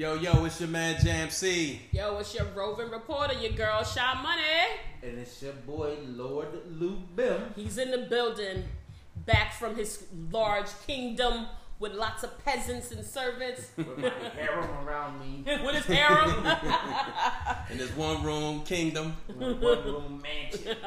Yo, yo, it's your man Jam C. Yo, it's your roving reporter, your girl Shy Money. And it's your boy Lord Luke Bim. He's in the building, back from his large kingdom with lots of peasants and servants. With my harem around me. with his harem. In his one room kingdom. One room mansion.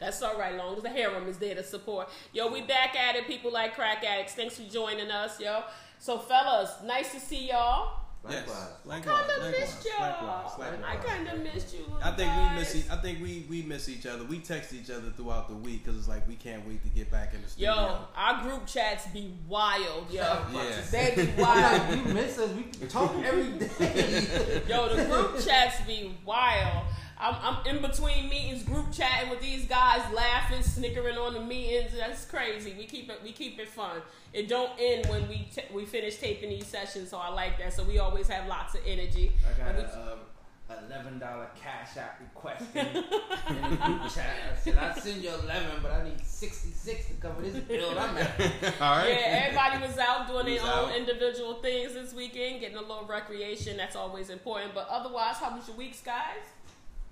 That's all right, long as the harem is there to support. Yo, we back at it, people like crack addicts. Thanks for joining us, yo. So, fellas, nice to see y'all. Likewise. Yes. Likewise. Kinda missed y'all. likewise, likewise. I kinda missed you. I think we miss. E- I think we we miss each other. We text each other throughout the week because it's like we can't wait to get back in the studio. Yo, our group chats be wild, yo. Yeah. They be wild. you miss us. We talk every day. Yo, the group chats be wild. I'm, I'm in between meetings, group chatting with these guys, laughing, snickering on the meetings. That's crazy. We keep it, we keep it fun. It don't end when we t- we finish taping these sessions, so I like that. So we always have lots of energy. I got we- a um, eleven dollar cash app request in, in the group chat. I said I send you eleven, but I need sixty six to cover this bill I'm at. All right. Yeah, everybody was out doing their Was own out. individual things this weekend, getting a little recreation. That's always important. But otherwise, how was your weeks, guys?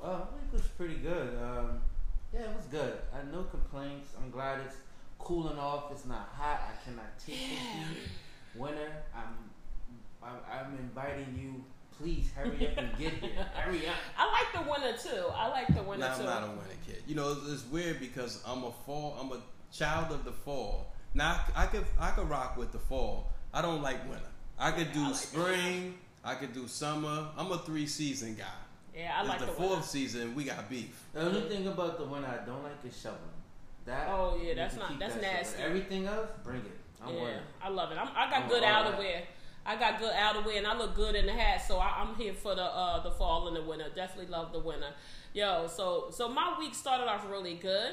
Well, I think it was pretty good. Um, yeah, it was good. I had no complaints. I'm glad it's cooling off. It's not hot. I cannot take the heat. Winter. I'm, I'm I'm inviting you. Please hurry up and get here. Hurry up. I like the winter too. I like the winter Nah, I'm too. not a winter kid. You know, it's, it's weird because I'm a fall. I'm a child of the fall. Now I could I could rock with the fall. I don't like winter. I could do I like spring. I could do summer. I'm a three season guy. Yeah, I It's like the, the, fourth winter. season. We got beef. The only thing about the one I don't like is shoveling. That. Oh, yeah, that's not- that's that shit. nasty. Everything else, bring it. I'm yeah, winter. I love it. I'm, I got I'm good all outerwear. I got good outerwear, and I look good in the hat. So I, I'm here for the uh, the fall and the winter. Definitely love the winter. Yo, so so my week started off really good.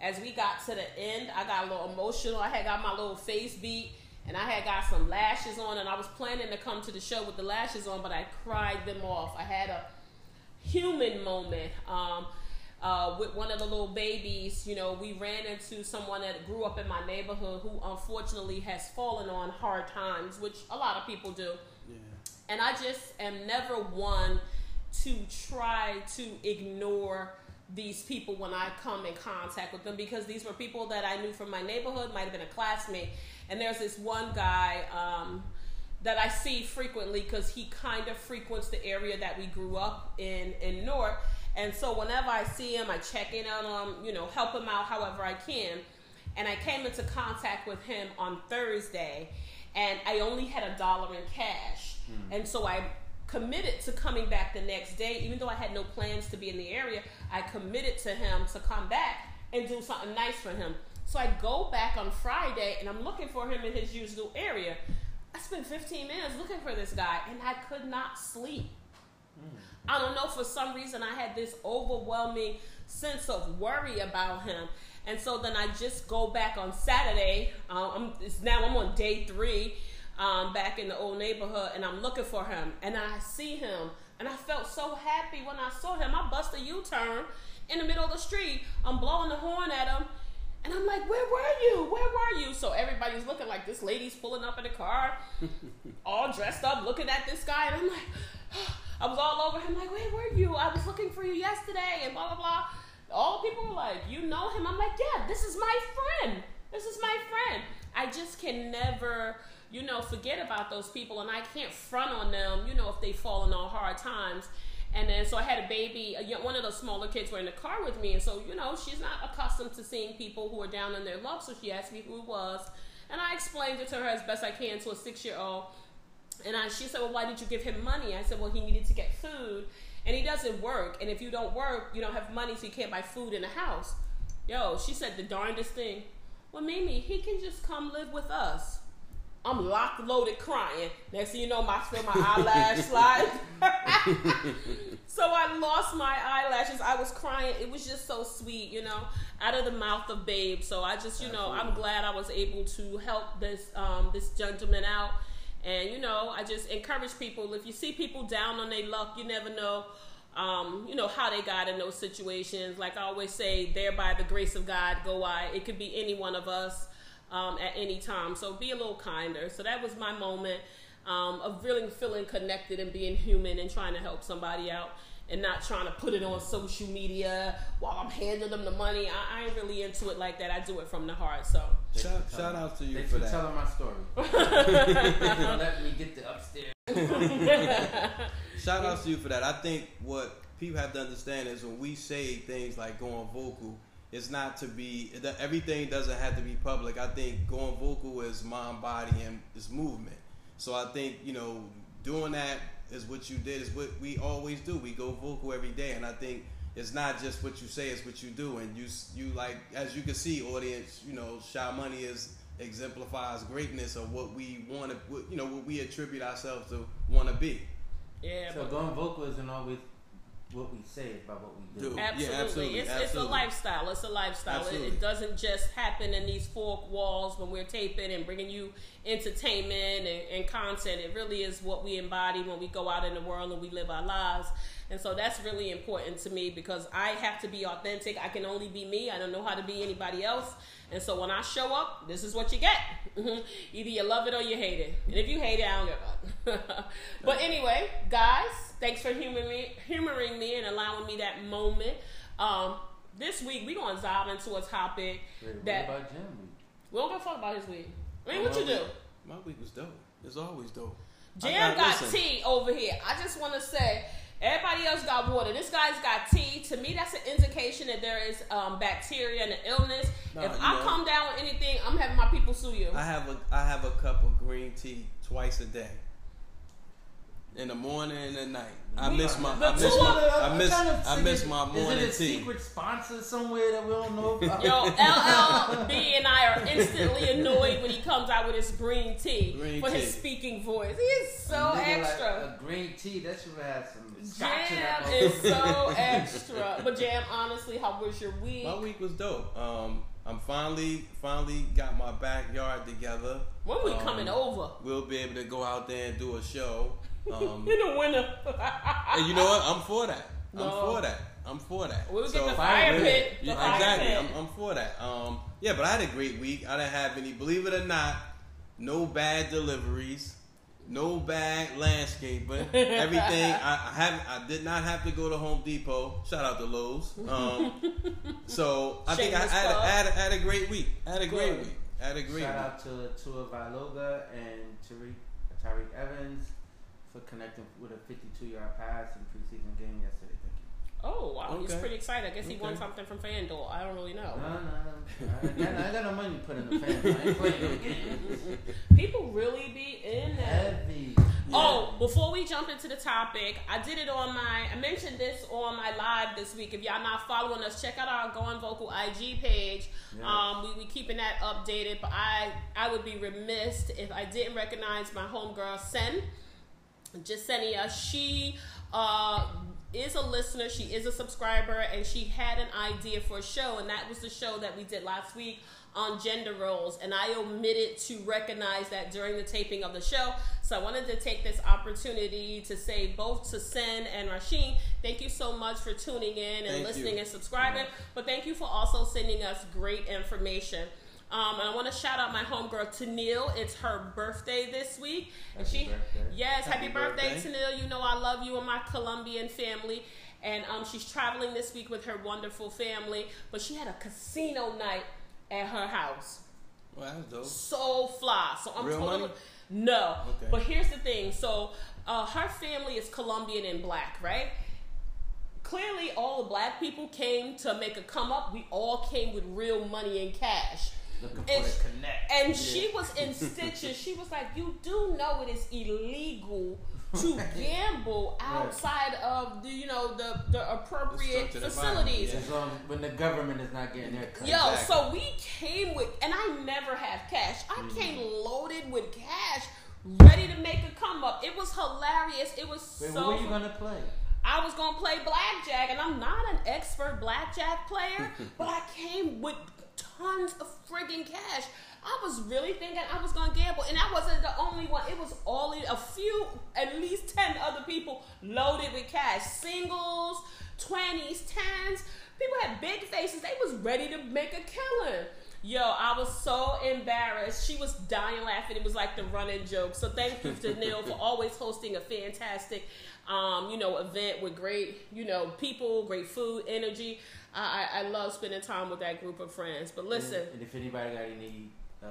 As we got to the end, I got a little emotional. I had got my little face beat, and I had got some lashes on, and I was planning to come to the show with the lashes on, but I cried them off. I had a human moment. Um, uh, with one of the little babies, you know, we ran into someone that grew up in my neighborhood who unfortunately has fallen on hard times, which a lot of people do. Yeah. And I just am never one to try to ignore these people when I come in contact with them because these were people that I knew from my neighborhood, might have been a classmate. And there's this one guy um, that I see frequently because he kind of frequents the area that we grew up in in North. And so whenever I see him, I check in on him, you know, help him out however I can. And I came into contact with him on Thursday, and I only had a dollar in cash. Hmm. And so I committed to coming back the next day, even though I had no plans to be in the area. I committed to him to come back and do something nice for him. So I go back on Friday, and I'm looking for him in his usual area. I spent 15 minutes looking for this guy, and I could not sleep. I don't know, for some reason, I had this overwhelming sense of worry about him. And so then I just go back on Saturday. Um, I'm, now I'm on day three um, back in the old neighborhood, and I'm looking for him. And I see him, and I felt so happy when I saw him. I bust a U turn in the middle of the street. I'm blowing the horn at him. And I'm like, where were you? Where were you? So everybody's looking like this lady's pulling up in the car, all dressed up, looking at this guy. And I'm like, I was all over him, like, where were you? I was looking for you yesterday, and blah, blah, blah. All people were like, you know him? I'm like, yeah, this is my friend. This is my friend. I just can never, you know, forget about those people, and I can't front on them, you know, if they've fallen on hard times. And then, so I had a baby. One of the smaller kids were in the car with me, and so you know, she's not accustomed to seeing people who are down in their luck. So she asked me who it was, and I explained it to her as best I can to a six-year-old. And I, she said, "Well, why did you give him money?" I said, "Well, he needed to get food, and he doesn't work. And if you don't work, you don't have money, so you can't buy food in the house." Yo, she said the darndest thing. Well, Mimi, he can just come live with us. I'm locked, loaded, crying. Next thing you know, my feel my eyelash slide. so I lost my eyelashes. I was crying. It was just so sweet, you know, out of the mouth of babe. So I just, you know, I'm glad I was able to help this um, this gentleman out. And you know, I just encourage people. If you see people down on their luck, you never know. Um, you know how they got in those situations. Like I always say, there by the grace of God go I. It could be any one of us um, at any time. So be a little kinder. So that was my moment. um, of really feeling connected and being human and trying to help somebody out and not trying to put it on social media while I'm handing them the money. I, I ain't really into it like that. I do it from the heart. So Shout, shout out to you Thanks for for that. telling my story. Let me get the upstairs. Shout out to you for that. I think what people have to understand is when we say things like going vocal, it's not to be that everything doesn't have to be public. I think going vocal is mind, body, and is movement. So I think you know doing that is what you did is what we always do. We go vocal every day, and I think it's not just what you say; it's what you do. And you you like as you can see, audience, you know, Shy Money is exemplifies greatness of what we want to, you know, what we attribute ourselves to want to be. yeah, So but going vocal isn't always what we say, it's about what we do. Do. Absolutely. Yeah, absolutely, It's, it's a lifestyle. It's a lifestyle. It, it doesn't just happen in these four walls when we're taping and bringing you entertainment and, and content. It really is what we embody when we go out in the world and we live our lives. And so that's really important to me because I have to be authentic. I can only be me. I don't know how to be anybody else. And so when I show up, this is what you get. Either you love it or you hate it. And if you hate it, I don't give a fuck. but anyway, guys, thanks for humoring me, humoring me and allowing me that moment. Um, this week we're gonna dive into a topic Wait, what that about Jim Week? we don't give a fuck about his week. I mean, what you do? My week was dope. It's always dope. I Jam got listen, tea over here. I just want to say, everybody else got water. This guy's got tea. To me, that's an indication that there is um, bacteria and an illness. No, if I know- come down with anything, I'm having my people sue you. I have a I have a cup of green tea twice a day. In the morning and at night. I We- miss my I miss my I miss I'm trying I miss my morning tea. Is it a tea. secret sponsor somewhere that we don't know about? Yo, LLB and I are instantly annoyed when he comes out with his green tea Green for tea. his speaking voice. He is so A nigga like extra. a green tea, that should have some scotch Jam that is motherfucker. so extra. But Jam, honestly, how was your week? My week was dope. Um I'm finally finally got my backyard together. When we Um, coming over? We'll be able to go out there and do a show. Um, In the winter. and you know what? I'm for that. I'm for that. I'm for that. We'll So- get the fire fire pit. pit. The Yeah, fire exactly. pit. I'm, I'm for that. Um, yeah, but I had a great week. I didn't have any. Believe it or not, no bad deliveries, no bad landscaping. Everything. I, I have. I did not have to go to Home Depot. Shout out to Lowe's. Um, so I think I, I, had, plug. Had, I had a great week. I had a great Good. week. I had a great Shout week. out to Tua Valoga and Tariq, Tariq Evans for connecting with a 52 yard pass in preseason game yesterday. Thank you. Oh wow, he's pretty excited. I guess he won something from FanDuel. I don't really know. No, no, no. I ain't got, I got no money to put in the fans. I ain't playing no games. People really be in there. Heavy. Oh, before we jump into the topic, I did it on my. I mentioned this on my live this week. If y'all not following us, check out our Going Vocal IG page. Yes. Um, we we keeping that updated. But I I would be remiss if I didn't recognize my homegirl Sen. Jasenia, she uh, is a listener, she is a subscriber, and she had an idea for a show, and that was the show that we did last week on gender roles. And I omitted to recognize that during the taping of the show. So I wanted to take this opportunity to say both to Sen and Rasheen, thank you so much for tuning in and Thank listening you. and subscribing. But thank you for also sending us great information. Um, and I want to shout out my homegirl Tanil. It's her birthday this week, and she birthday. yes, happy, Happy birthday, birthday. Tanil. You know I love you and my Colombian family. And um, she's traveling this week with her wonderful family, but she had a casino night at her house. Well, that's dope. So fly. So I'm Real totally money? no. Okay. But here's the thing. So uh, her family is Colombian and black, right? Clearly, all the black people came to make a come up. We all came with real money and cash. Looking for And- the connect. And she was in stitches. She was like, "You do know it is illegal to gamble outside of the, you know, the the appropriate The facilities." environment, As long when the government is not getting their cut. Yo, Exactly. so we came with, and I never have cash. I mm-hmm. came loaded with cash, ready to make a come up. It was hilarious. It was Wait, so. what were you gonna play? I was gonna play blackjack, and I'm not an expert blackjack player, but I came with tons of friggin' cash. I was really thinking I was gonna gamble, and I wasn't the only one. It was all a few, at least ten other people loaded with cash, singles, twenties, tens. People had big faces. They was ready to make a killing. Yo, I was so embarrassed. She was dying laughing. It was like the running joke. So thank you to Neil for always hosting a fantastic, um, you know, event with great, you know, people, great food, energy. I, I, I love spending time with that group of friends. But listen, And, and if anybody got any uh,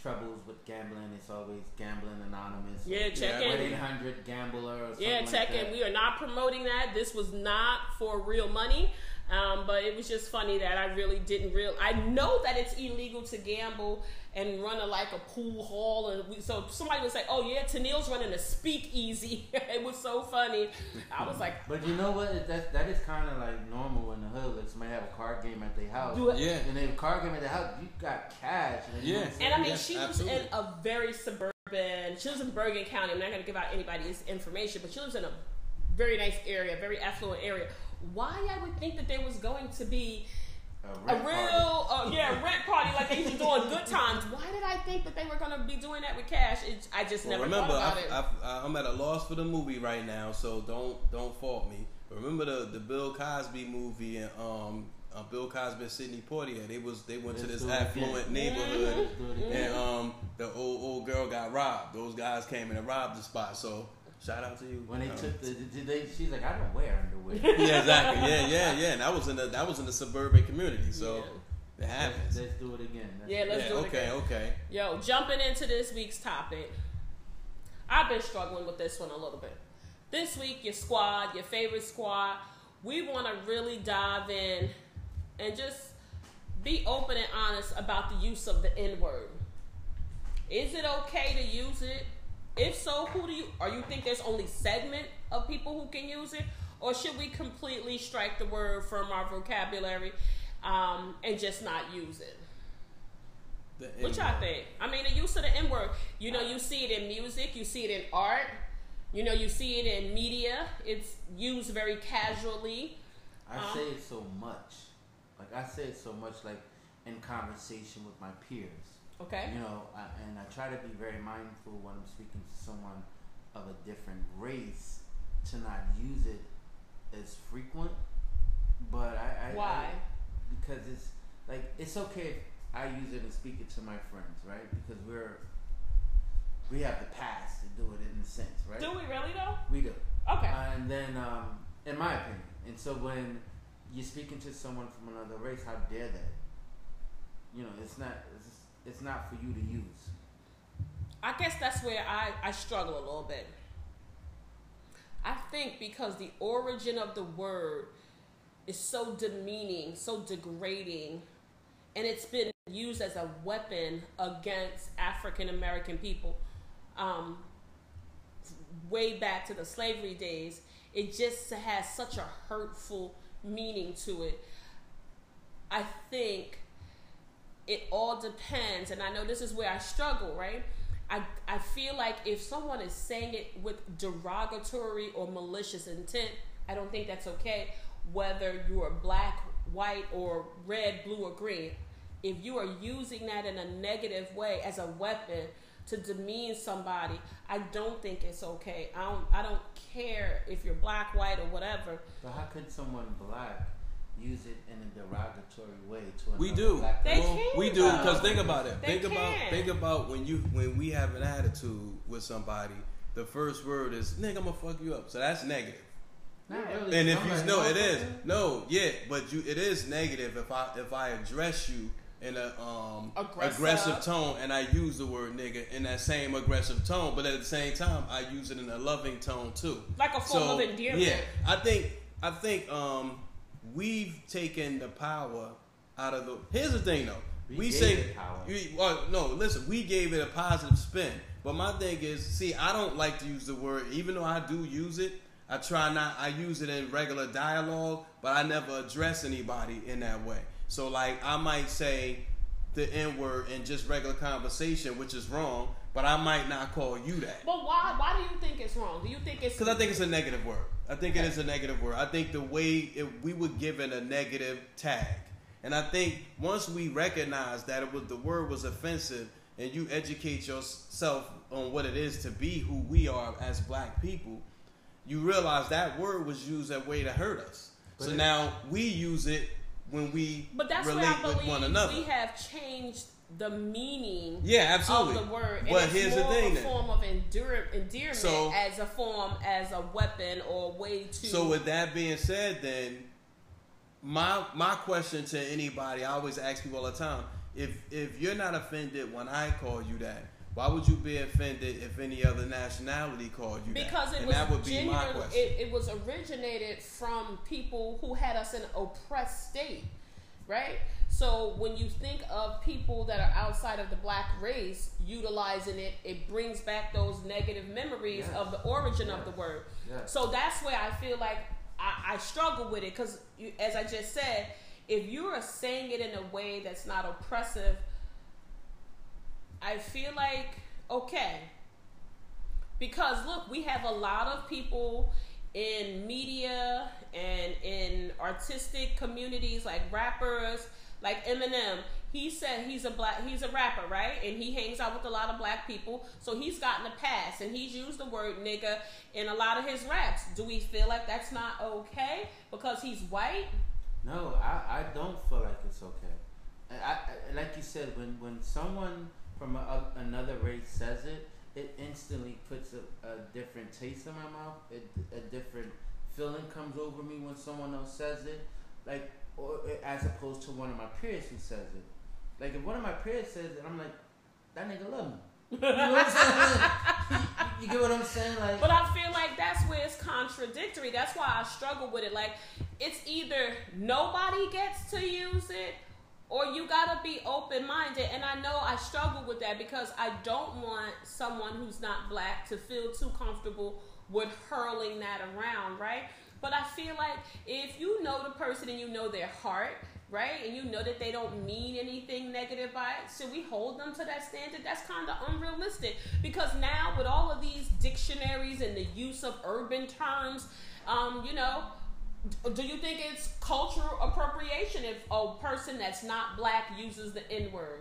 troubles with gambling, it's always Gambling Anonymous. yeah, check Yeah, One in. eight hundred Gambler. Or something Yeah, like check in. that. We are not promoting that. This was not for real money. Um, but it was just funny that I really didn't real. I know that it's illegal to gamble and run a like a pool hall, and we, so somebody would say, "Oh yeah, Tennille's running a speakeasy." it was so funny. I was like, But you know what? That that is kind of like normal in the hood. Like somebody have a card game at their house. Do. Yeah. And they have a card game at their house. You got cash. And Yeah. know what I'm And I mean, Yeah, she absolutely. lives in a very suburban. She lives in Bergen County. I'm not going to give out anybody's information, but she lives in a very nice area, very affluent area. Why I would think that there was going to be a rent real, uh, yeah, rent party like they used to do on good times. Why did I think that they were going to be doing that with cash? It, I just Well, never remember, thought about I, it. I, I'm at a loss for the movie right now, so don't don't fault me. Remember the the Bill Cosby movie and um uh, Bill Cosby and Sidney Poitier. They was they went to Let's this do it again. affluent Mm-hmm. neighborhood, Let's do it again. and um the old old girl got robbed. Those guys came in and robbed the spot. So shout out to you. When they Um, took the, did they? She's like, I don't wear underwear. yeah, exactly. Yeah, yeah, yeah. And that was in the that was in the suburban community, so it let's, let's do it again. That's- Yeah, let's yeah, do it okay, again. okay. Yo, jumping into this week's topic. I've been struggling with this one a little bit. This week, your squad, your favorite squad, we want to really dive in and just be open and honest about the use of the N word. Is it okay to use it? If so, who do you or you think there's only segment of people who can use it, or should we completely strike the word from our vocabulary um, and just not use it? The What y'all think? I mean, the use of the N word. You know, you see it in music, you see it in art, you know, you see it in media. It's used very casually. I Uh-huh. say it so much. Like I say it so much, like in conversation with my peers. Okay. You know, I, and I try to be very mindful when I'm speaking to someone of a different race to not use it as frequent. But I, I Why? I- because it's like it's okay if I use it and speak it to my friends, right? Because we're we have the past to do it in a sense, right? Do we really though? We do. Okay. And then, um, in my opinion, and so when you're speaking to someone from another race, how dare they? You know, it's not. It's, not for you to use. I guess that's where I, I struggle a little bit. I think because the origin of the word is so demeaning, so degrading, and it's been used as a weapon against African American people um, way back to the slavery days. It just has such a hurtful meaning to it. I think it all depends, and I know this is where I struggle, right? I, I feel like if someone is saying it with derogatory or malicious intent, I don't think that's okay, whether you are black, white, or red, blue, or green. If you are using that in a negative way as a weapon to demean somebody, I don't think it's okay. I don't I don't care if you're black, white, or whatever. But how could someone black use it in a derogatory way to another We do. black They person? can, we do because think about it. They think about can. think about when you when we have an attitude with somebody. The first word is "nigga, I'm gonna fuck you up." So that's negative. Not really. And if I'm you like, no, it is motherfucker. no, yeah, but you it is negative if I if I address you in a um Aggressive. aggressive tone and I use the word nigga in that same aggressive tone, but at the same time I use it in a loving tone too. Like a form So, of endearment. Yeah, I think I think um we've taken the power out of the. Here's the thing though. We We, gave say it power. we- well, no. Listen, we gave it a positive spin, but my thing is, see, I don't like to use the word, even though I do use it. I try not. I use it in regular dialogue, but I never address anybody in that way. So, like, I might say the N word in just regular conversation, which is wrong, but I might not call you that. But why? Why do you think it's wrong? Do you think it's Because I think it's a negative word. I think it is a negative word. I think the way it, we were given a negative tag, and I think once we recognize that it was the word was offensive, and you educate yourself on what it is to be who we are as black people, you realize that word was used that way to hurt us. But so it- now we use it when we But that's relate where I with one believe another. we have changed the meaning yeah, absolutely. of the word. And but it's here's the thing, a then. form of endure, endearment So- as a form, as a weapon or a way to. So with that being said, then my my question to anybody, I always ask people all the time: if if you're not offended when I call you that, why would you be offended if any other nationality called you because that? it and was that would be my question. it, it was originated from people who had us in an oppressed state, right? So when you think of people that are outside of the black race utilizing it, it brings back those negative memories Yes. of the origin of the word. Yes. So that's where I feel like I, I struggle with it because, as I just said, if you are saying it in a way that's not oppressive, I feel like okay. Because look, we have a lot of people in media and in artistic communities like rappers, like Eminem. He said he's a black he's a rapper, right? And he hangs out with a lot of black people. So he's gotten a pass and he's used the word nigga in a lot of his raps. Do we feel like that's not okay because he's white? No, I, I don't feel like it's okay. I, I, like you said, when, when someone from a, a- another race says it, it instantly puts a, a different taste in my mouth. It, a different feeling comes over me when someone else says it, like or eh, as opposed to one of my peers who says it. Like if one of my peers says it, I'm like, that nigga love me. You know what I'm saying? you get what I'm saying? Like, But I feel like that's where it's contradictory. That's why I struggle with it. Like, it's either nobody gets to use it or you gotta be open minded. And I know I struggle with that because I don't want someone who's not black to feel too comfortable with hurling that around, right? But I feel like if you know the person and you know their heart, right, and you know that they don't mean anything negative by it, should we hold them to that standard? That's kind of unrealistic because now with all of these dictionaries and the use of urban terms, um, you know, do you think it's cultural appropriation if a person that's not black uses the N word?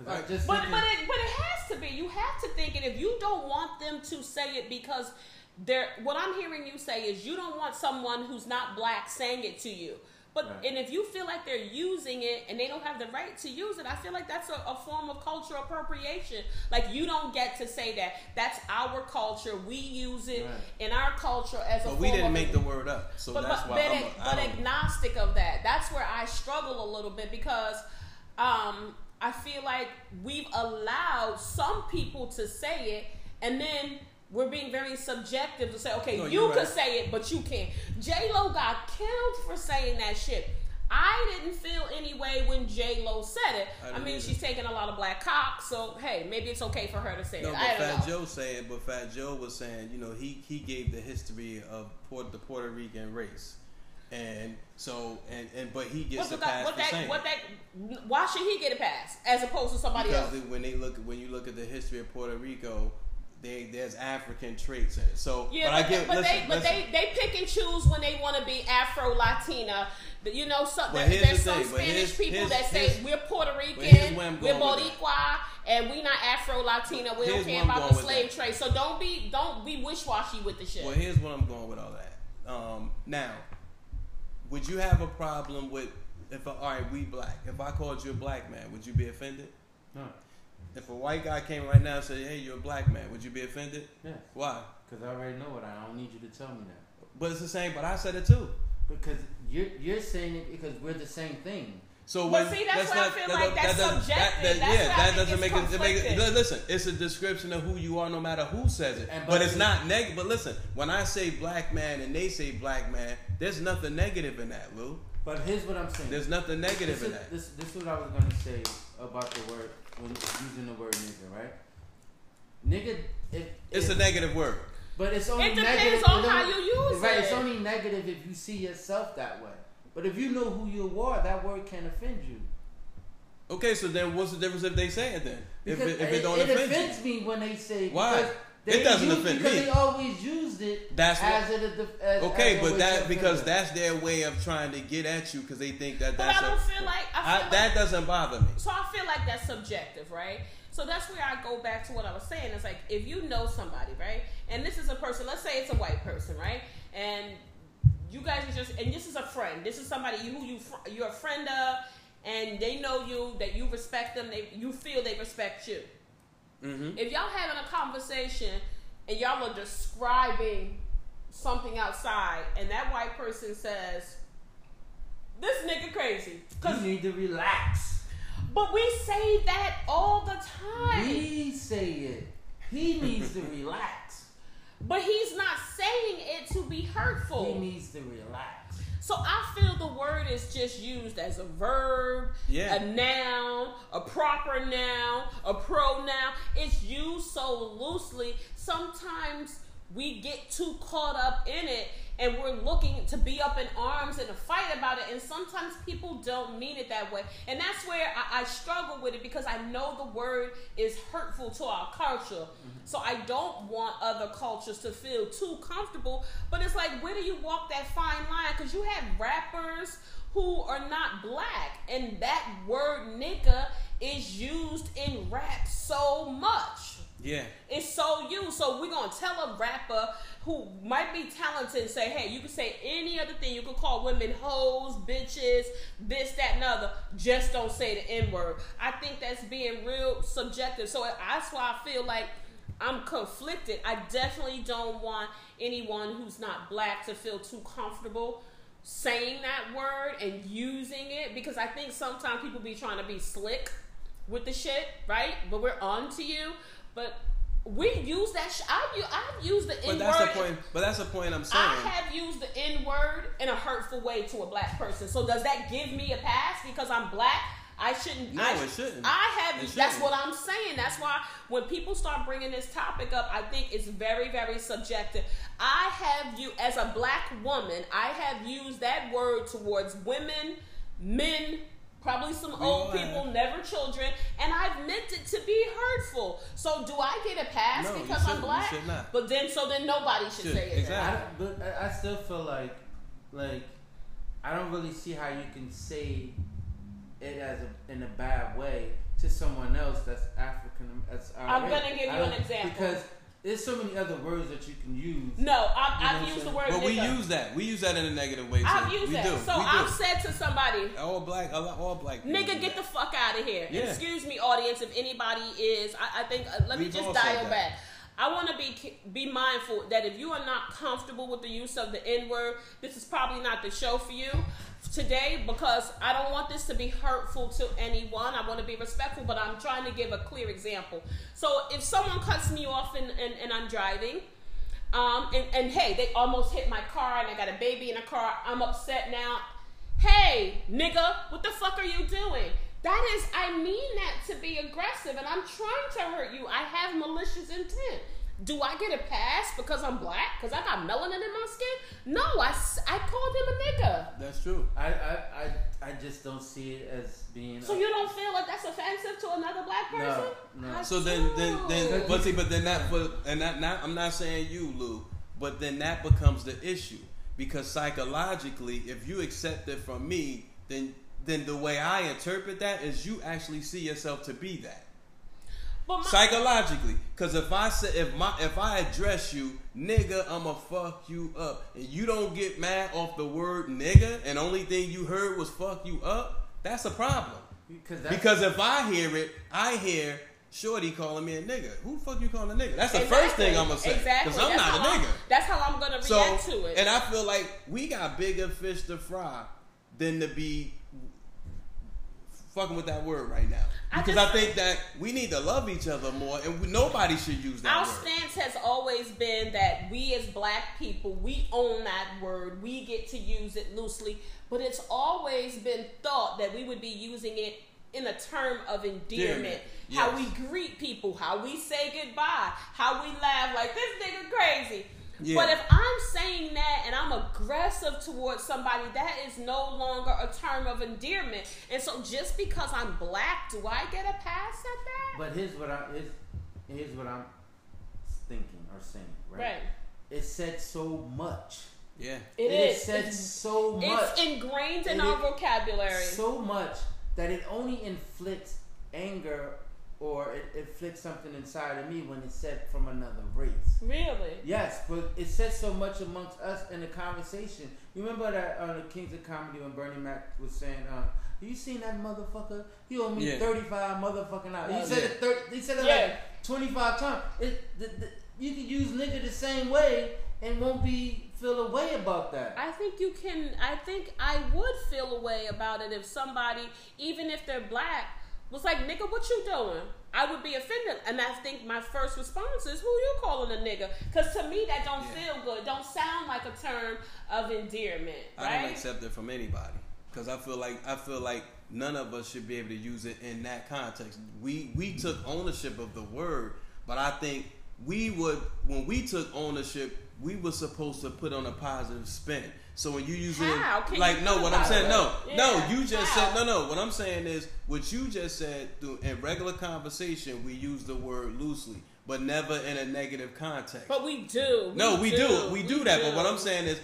No, because I Right. just But thinking- but it but it has to be. You have to think it. If you don't want them to say it because they're what I'm hearing you say is you don't want someone who's not black saying it to you. But Right. and if you feel like they're using it and they don't have the right to use it, I feel like that's a, a form of cultural appropriation. Like you don't get to say that. That's our culture. We use it Right. in our culture as a but we didn't make the word up, so but, that's but, why but, I'm a, but agnostic of that. That's where I struggle a little bit because um, I feel like we've allowed some people to say it, and then we're being very subjective to say, okay, No, you right. say it, but you can't. J Lo got killed for saying that shit. I didn't feel any way when J Lo said it. I I, mean, either. she's taking a lot of black cock, so hey, maybe it's okay for her to say No, it. but I don't Fat know. Joe saying, but Fat Joe was saying, you know, he he gave the history of Port, the Puerto Rican race, and so and and but he gets What, a the pass what that? saying What that? Why should he get a pass as opposed to somebody because else? when they look when you look at the history of Puerto Rico, they there's African traits in it. So, Yeah, but, but, I get but listen, they but listen. they they pick and choose when they want to be Afro Latina. You know, But there- here's there's the some Spanish here's- people here's- that say here's- we're Puerto Rican, we're Boricua, and we not Afro Latina. We don't care about the slave trade. So don't be don't be wish washy with the shit. Well, here's what I'm going with all that. Um, now, would you have a problem with if all right, we black. If I called you a black man, would you be offended? no, If a white guy came right now and said, "Hey, you're a black man," would you be offended? yes, Why? because I already know it. I don't need you to tell me that. But it's the same. But I said it too. Because you're you're saying it because we're the same thing. So But when, see, that's why I feel like that's doesn't- subjective. that- That's yeah, why I that doesn't it's make it, it make it. Listen, it's a description of who you are, no matter who says it. And but, but it's it's- not negative. But listen, when I say black man and they say black man, there's nothing negative in that, Lou. But here's what I'm saying. There's nothing negative this in is, that. This, this is what I was gonna say about the word when using the word nigga, right? Nigga, if, It's if, a negative word. but it's only negative. It depends negative. on how you use right, it. it's only negative if you see yourself that way. But if you know who you are, that word can't offend you. Okay, so then what's the difference if they say it then? If it, if it don't offend offends you, me when they say Why? They It doesn't use- offend because me. they always used it That's what- as a, as, as okay, a but that because that's their way of trying to get at you because they think that But. I don't a, feel like I feel I, like, that doesn't bother me. So I feel like that's subjective, right? So that's where I go back to what I was saying. It's like if you know somebody, right? And this is a person, let's say it's a white person, right? And you guys are just, and this is a friend. This is somebody who you you're a friend of, and they know you, that you respect them. They you feel they respect you. Mm-hmm. If y'all having a conversation and y'all are describing something outside, and that white person says, "This nigga crazy," because You need to relax. but we say that all the time. We say it. He needs to relax. But he's not saying it to be hurtful. He needs to relax. So I feel the word is just used as a verb, Yeah. a noun, a proper noun, a pronoun. It's used so loosely. Sometimes we get too caught up in it and we're looking to be up in arms and to fight about it. And sometimes people don't mean it that way. And that's where I, I struggle with it because I know the word is hurtful to our culture. Mm-hmm. So I don't want other cultures to feel too comfortable. But it's like, where do you walk that fine line? Because you have rappers who are not black, and that word nigga is used in rap so much. Yeah. It's so you. So we're gonna tell a rapper who might be talented and say, hey, you can say any other thing. You can call women hoes, bitches, this, that, and other. Just don't say the N word. I think that's being real subjective. So that's why I feel like I'm conflicted. I definitely don't want anyone who's not black to feel too comfortable saying that word and using it because I think sometimes people be trying to be slick with the shit, right? But we're on to you. But we use that. Sh- I've, u- I've used the N But that's the word. point. But that's the point I'm saying. I have used the N word in a hurtful way to a black person. So does that give me a pass because I'm black? I shouldn't. No, I, it shouldn't. I have. It that's shouldn't. what I'm saying. That's why when people start bringing this topic up, I think it's very, very subjective. I have you as a black woman. I have used that word towards women, men. Probably some We old all people, have. never children, and I've meant it to be hurtful. So, do I get a pass No, you because I'm shouldn't. You black? not. But then, so then nobody should Should, say it. then. exactly. I, but I, I still feel like, like, I don't really see how you can say it as a, in a bad way to someone else that's African. That's I'm already- gonna give you an example. because there's so many other words that you can use. No, I've, You know I've used the word But we use that. We use that in a negative way. I've used we that. Do. So we I've do. said to somebody, all black, all black. nigga, get the fuck out of here. Yeah. Excuse me, audience, if anybody is, I, I think, uh, let me We've just dial back. I want to be be mindful that if you are not comfortable with the use of the N word, this is probably not the show for you today because I don't want this to be hurtful to anyone. I want to be respectful, but I'm trying to give a clear example. So if someone cuts me off and, and, and I'm driving, um, and, and hey, they almost hit my car and I got a baby in the car, I'm upset now. Hey, nigga, what the fuck are you doing? That is, I mean that to be aggressive and I'm trying to hurt you. I have malicious intent. Do I get a pass because I'm black? Because I got melanin in my skin? No, I, I called him a nigga. That's true. I, I, I, I just don't see it as being. So you don't feel like that's offensive to another black No, person? no. I So then, then, then, but see, but then that, but and that, not, I'm not saying you, Lou, but then that becomes the issue because psychologically, if you accept it from me, then, then the way I interpret that is you actually see yourself to be that But my- psychologically. Because if I say if my if I address you, nigga, I'ma fuck you up, and you don't get mad off the word nigga, and only thing you heard was fuck you up, that's a problem. because that's, Because if I hear it, I hear Shorty calling me a nigga. Who the fuck you calling a nigga? That's the first thing I'm gonna say. Exactly. Because I'm That's not a nigga. That's how I'm gonna So, react to it. and I feel like we got bigger fish to fry than to be fucking with that word right now. I Because just- I, think that we need to love each other more, and we, nobody should use that word. Our word. stance has always been that we as black people, we own that word. We get to use it loosely. But it's always been thought that we would be using it in a term of endearment. Endearment, How we greet people, how we say goodbye, how we laugh like this nigga crazy. Yeah. But if I'm saying that and I'm aggressive towards somebody, that is no longer a term of endearment. And so just because I'm black, do I get a pass at that? But here's what I here's, here's what I'm thinking or saying. Right. right. It said so much. Yeah. It It is. is said It's- so much. It's ingrained in It our is vocabulary. so much that it only inflicts anger or it, it flicks something inside of me when it's said from another race. Really? Yes, but it says so much amongst us in the conversation. You remember that on uh, the Kings of Comedy when Bernie Mac was saying, uh, "You seen that motherfucker? He owe me Yeah. thirty five motherfucking hours." He Oh, said yeah. it thirty. He said it Yeah. like twenty five times. It, the, the, you can use nigga the same way and won't be feel a way about that. I think you can. I think I would feel a way about it if somebody, even if they're black, was like, "Nigga, what you doing?" I would be offended, and I think my first response is, "Who you calling a nigga?" Because to me, that don't Yeah. feel good. Don't sound like a term of endearment, I don't accept it from anybody because I feel like I feel like none of us should be able to use it in that context. We we took ownership of the word, but I think we would when we took ownership, we were supposed to put on a positive spin. So when you use it, like no, what I'm saying, no, positive- no, you just how? said no, no. What I'm saying is what you just said through in regular conversation, we use the word loosely, but never in a negative context. But we do. No, we do. We, We do that. But what. I'm saying is,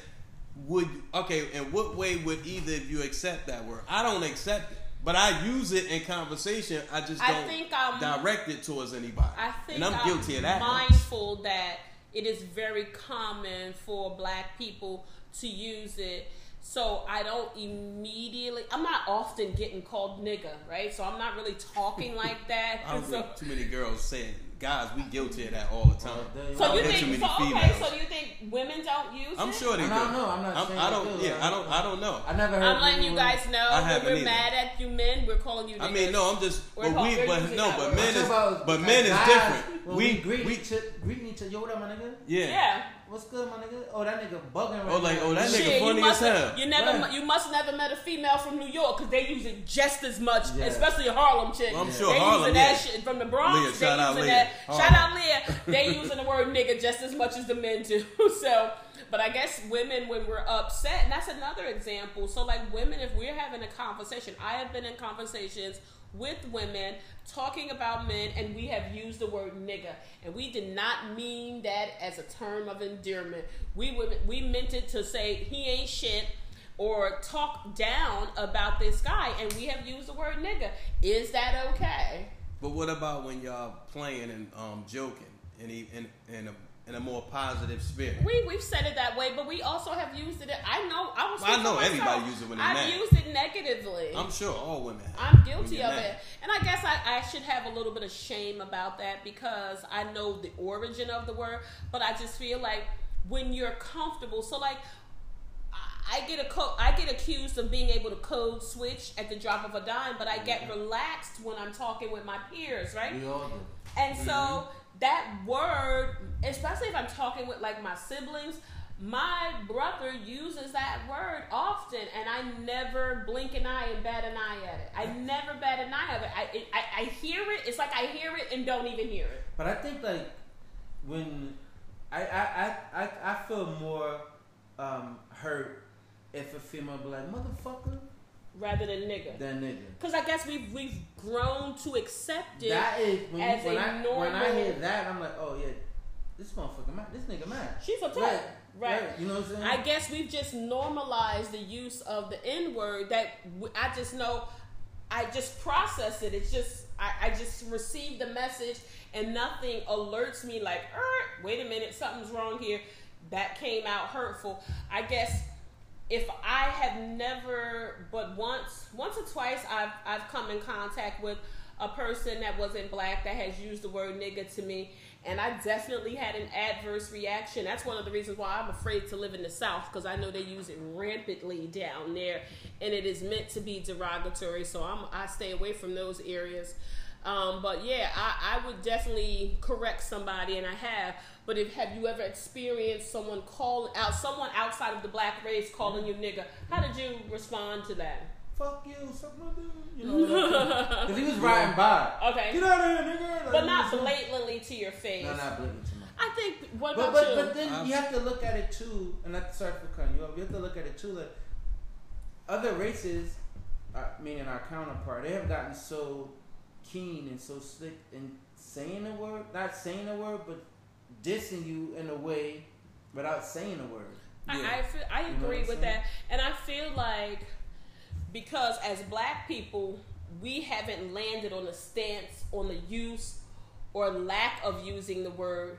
would okay? In what way would either of you accept that word? I don't accept it, but I use it in conversation. I just I don't think I'm- direct it towards anybody. I think and I'm, guilty of that. Mindful that it is very common for black people to use it. So I don't immediately. I'm not often getting called nigga, right? So I'm not really talking like that. I don't so, think too many girls saying, guys, we guilty of that all the time. So you think? too So okay. females. So you think women don't use I'm sure they do. I do. don't know. I'm not saying I don't. do. Yeah, I don't. I don't know. I never heard. I'm letting you guys know I that haven't we're either. mad at you men. We're calling you. I mean, no, I'm just. We're But called- we, we're but no, but men is, but men is different. We, we, greet we, each other, greeting each other. Yo, what up, my nigga? yeah. Yeah. What's good, my nigga? Oh, that nigga bugging right Oh, like, now. oh, that nigga Shit, funny you as hell. You never, Right. you must never met a female from New York because they use it just as much, Yeah. especially a Harlem chick. Well, I'm sure they Harlem, using yeah. that shit from the Bronx. Leah, they shout out using Leah. that. Harlem. Shout out Leah. They using the word nigga just as much as the men do. So, but I guess women when we're upset, and that's another example. So, like women, if we're having a conversation, I have been in conversations with women talking about men and we have used the word nigga and we did not mean that as a term of endearment. We would we meant it to say he ain't shit or talk down about this guy and we have used the word nigga is that okay? But what about when y'all playing and um, joking? And e- in, in, a, in a more positive spirit? we we've said it that way but we also have used it I know I was I know everybody uses it when they're I've used it negatively I'm sure all women. have I'm guilty of mad. it. And I guess I, I should have a little bit of shame about that because I know the origin of the word, but I just feel like when you're comfortable, so like I- get a co- I get accused of being able to code switch at the drop of a dime, but I get mm-hmm. relaxed when I'm talking with my peers, right? We all do. And so mm-hmm. That word, especially if I'm talking with like my siblings, my brother uses that word often, and I never blink an eye and bat an eye at it. I never bat an eye at it. I, it, I, I hear it. It's like I hear it and don't even hear it. But I think like when I I I I, I feel more um, hurt if a female be like motherfucker Rather than nigga, than nigga. because I guess we've we've grown to accept it. That is when, as you, when a I when I hear that I'm like oh yeah this motherfucker mad this nigga mad. She's upset, Right. right? You know what I'm saying? I guess we've just normalized the use of the N word that w- I just know, I just process it. It's just, I, I just receive the message and nothing alerts me like, er, wait a minute, something's wrong here. That came out hurtful. I guess if I have never, but once, once or twice, I've, I've come in contact with a person that wasn't black that has used the word nigga to me, and I definitely had an adverse reaction. That's one of the reasons why I'm afraid to live in the South because I know they use it rampantly down there, and it is meant to be derogatory. So I'm I stay away from those areas. Um, but yeah, I, I would definitely correct somebody, and I have. But if have you ever experienced someone calling out someone outside of the black race calling you nigga? How did you respond to that? Fuck you, something like that. You know, because he was riding by. Okay, Get out of here, nigga. Like, but not blatantly to your face. No, not blatant to my. I think. What But about but, you? but then you have to look at it too, and not sorry for cutting you off. You have to look at it too. Like other races, uh, meaning our counterpart, they have gotten so keen and so slick in saying the word, not saying the word, but dissing you in a way without saying a word. I, Yeah. I feel I You know agree with saying? that, and I feel like because as black people, we haven't landed on a stance on the use or lack of using the word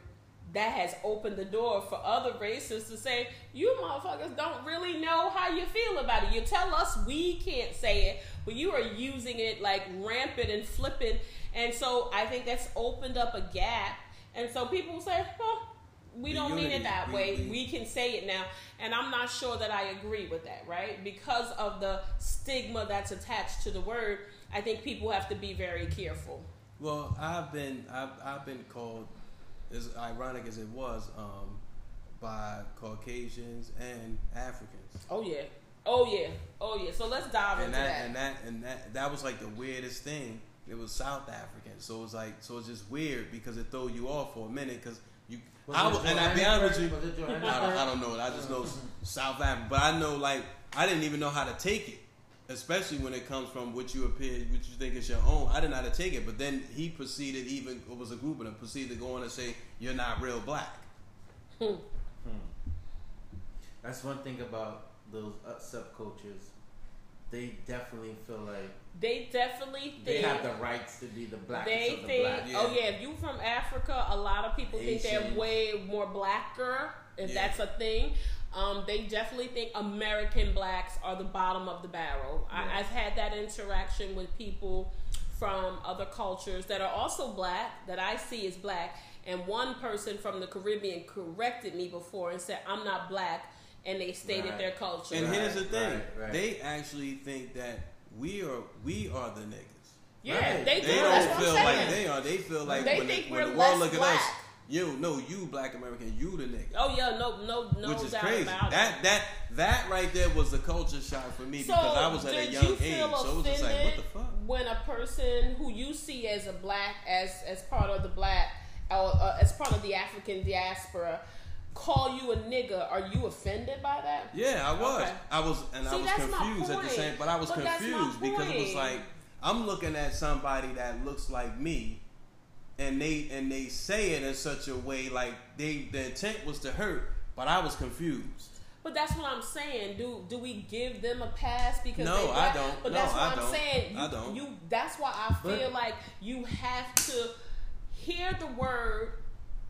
that has opened the door for other races to say, you motherfuckers don't really know how you feel about it. You tell us we can't say it, but you are using it like rampant and flippant. And so I think that's opened up a gap. And so people say, huh, we The don't mean it that We- way. we- We can say it now. And I'm not sure that I agree with that, right? Because of the stigma that's attached to the word, I think people have to be very careful. Well, I've been I've, I've been called as ironic as it was um, by Caucasians and Africans. Oh yeah. Oh yeah. Oh yeah. So let's dive and into that, that. and that and that that was like the weirdest thing. It was South African, so it was like so it's just weird because it throw you off for a minute because you. Was I was, and I be honest with you, I don't, I don't know. It. I just know South Africa, but I know like I didn't even know how to take it, especially when it comes from what you appear, what you think is your own. I didn't know how to take it, but then he proceeded, even it was a group of them, proceeded to go on and say you're not real black. Hmm. Hmm. That's one thing about those uh, subcultures. They definitely feel like They definitely think they have the rights to be the blackest they of the think black. Yeah. oh yeah, if you from Africa, a lot of people think they're way more blacker, if Yeah. that's a thing. Um, they definitely think American blacks are the bottom of the barrel. Yeah. I, I've had that interaction with people from other cultures that are also black that I see as black. And one person from the Caribbean corrected me before and said, "I'm not black," and they stated Right. their culture. And here's the thing: right, right. they actually think that we are we are the niggas. yeah, Right. they do. They don't feel like they are. They feel like They when, think the, we're the world look at black. us, you no, you black American, you the nigga. Oh yeah, no, no, no which is doubt crazy. about That it. that that right there was the culture shock for me So, because I was at a young you age, so it was just like, what the fuck? when a person who you see as a black, as as part of the black, or uh, as part of the African diaspora, call you a nigga? Are you offended by that? Yeah, I was. Okay. I was, and I was confused at the same. But I was But confused because it was like I'm looking at somebody that looks like me, and they and they say it in such a way like they the intent was to hurt, but I was confused. But that's what I'm saying. Do do we give them a pass because No, they I don't. But No, that's what I am don't. saying. You, I don't. You that's why I But- feel like you have to hear the word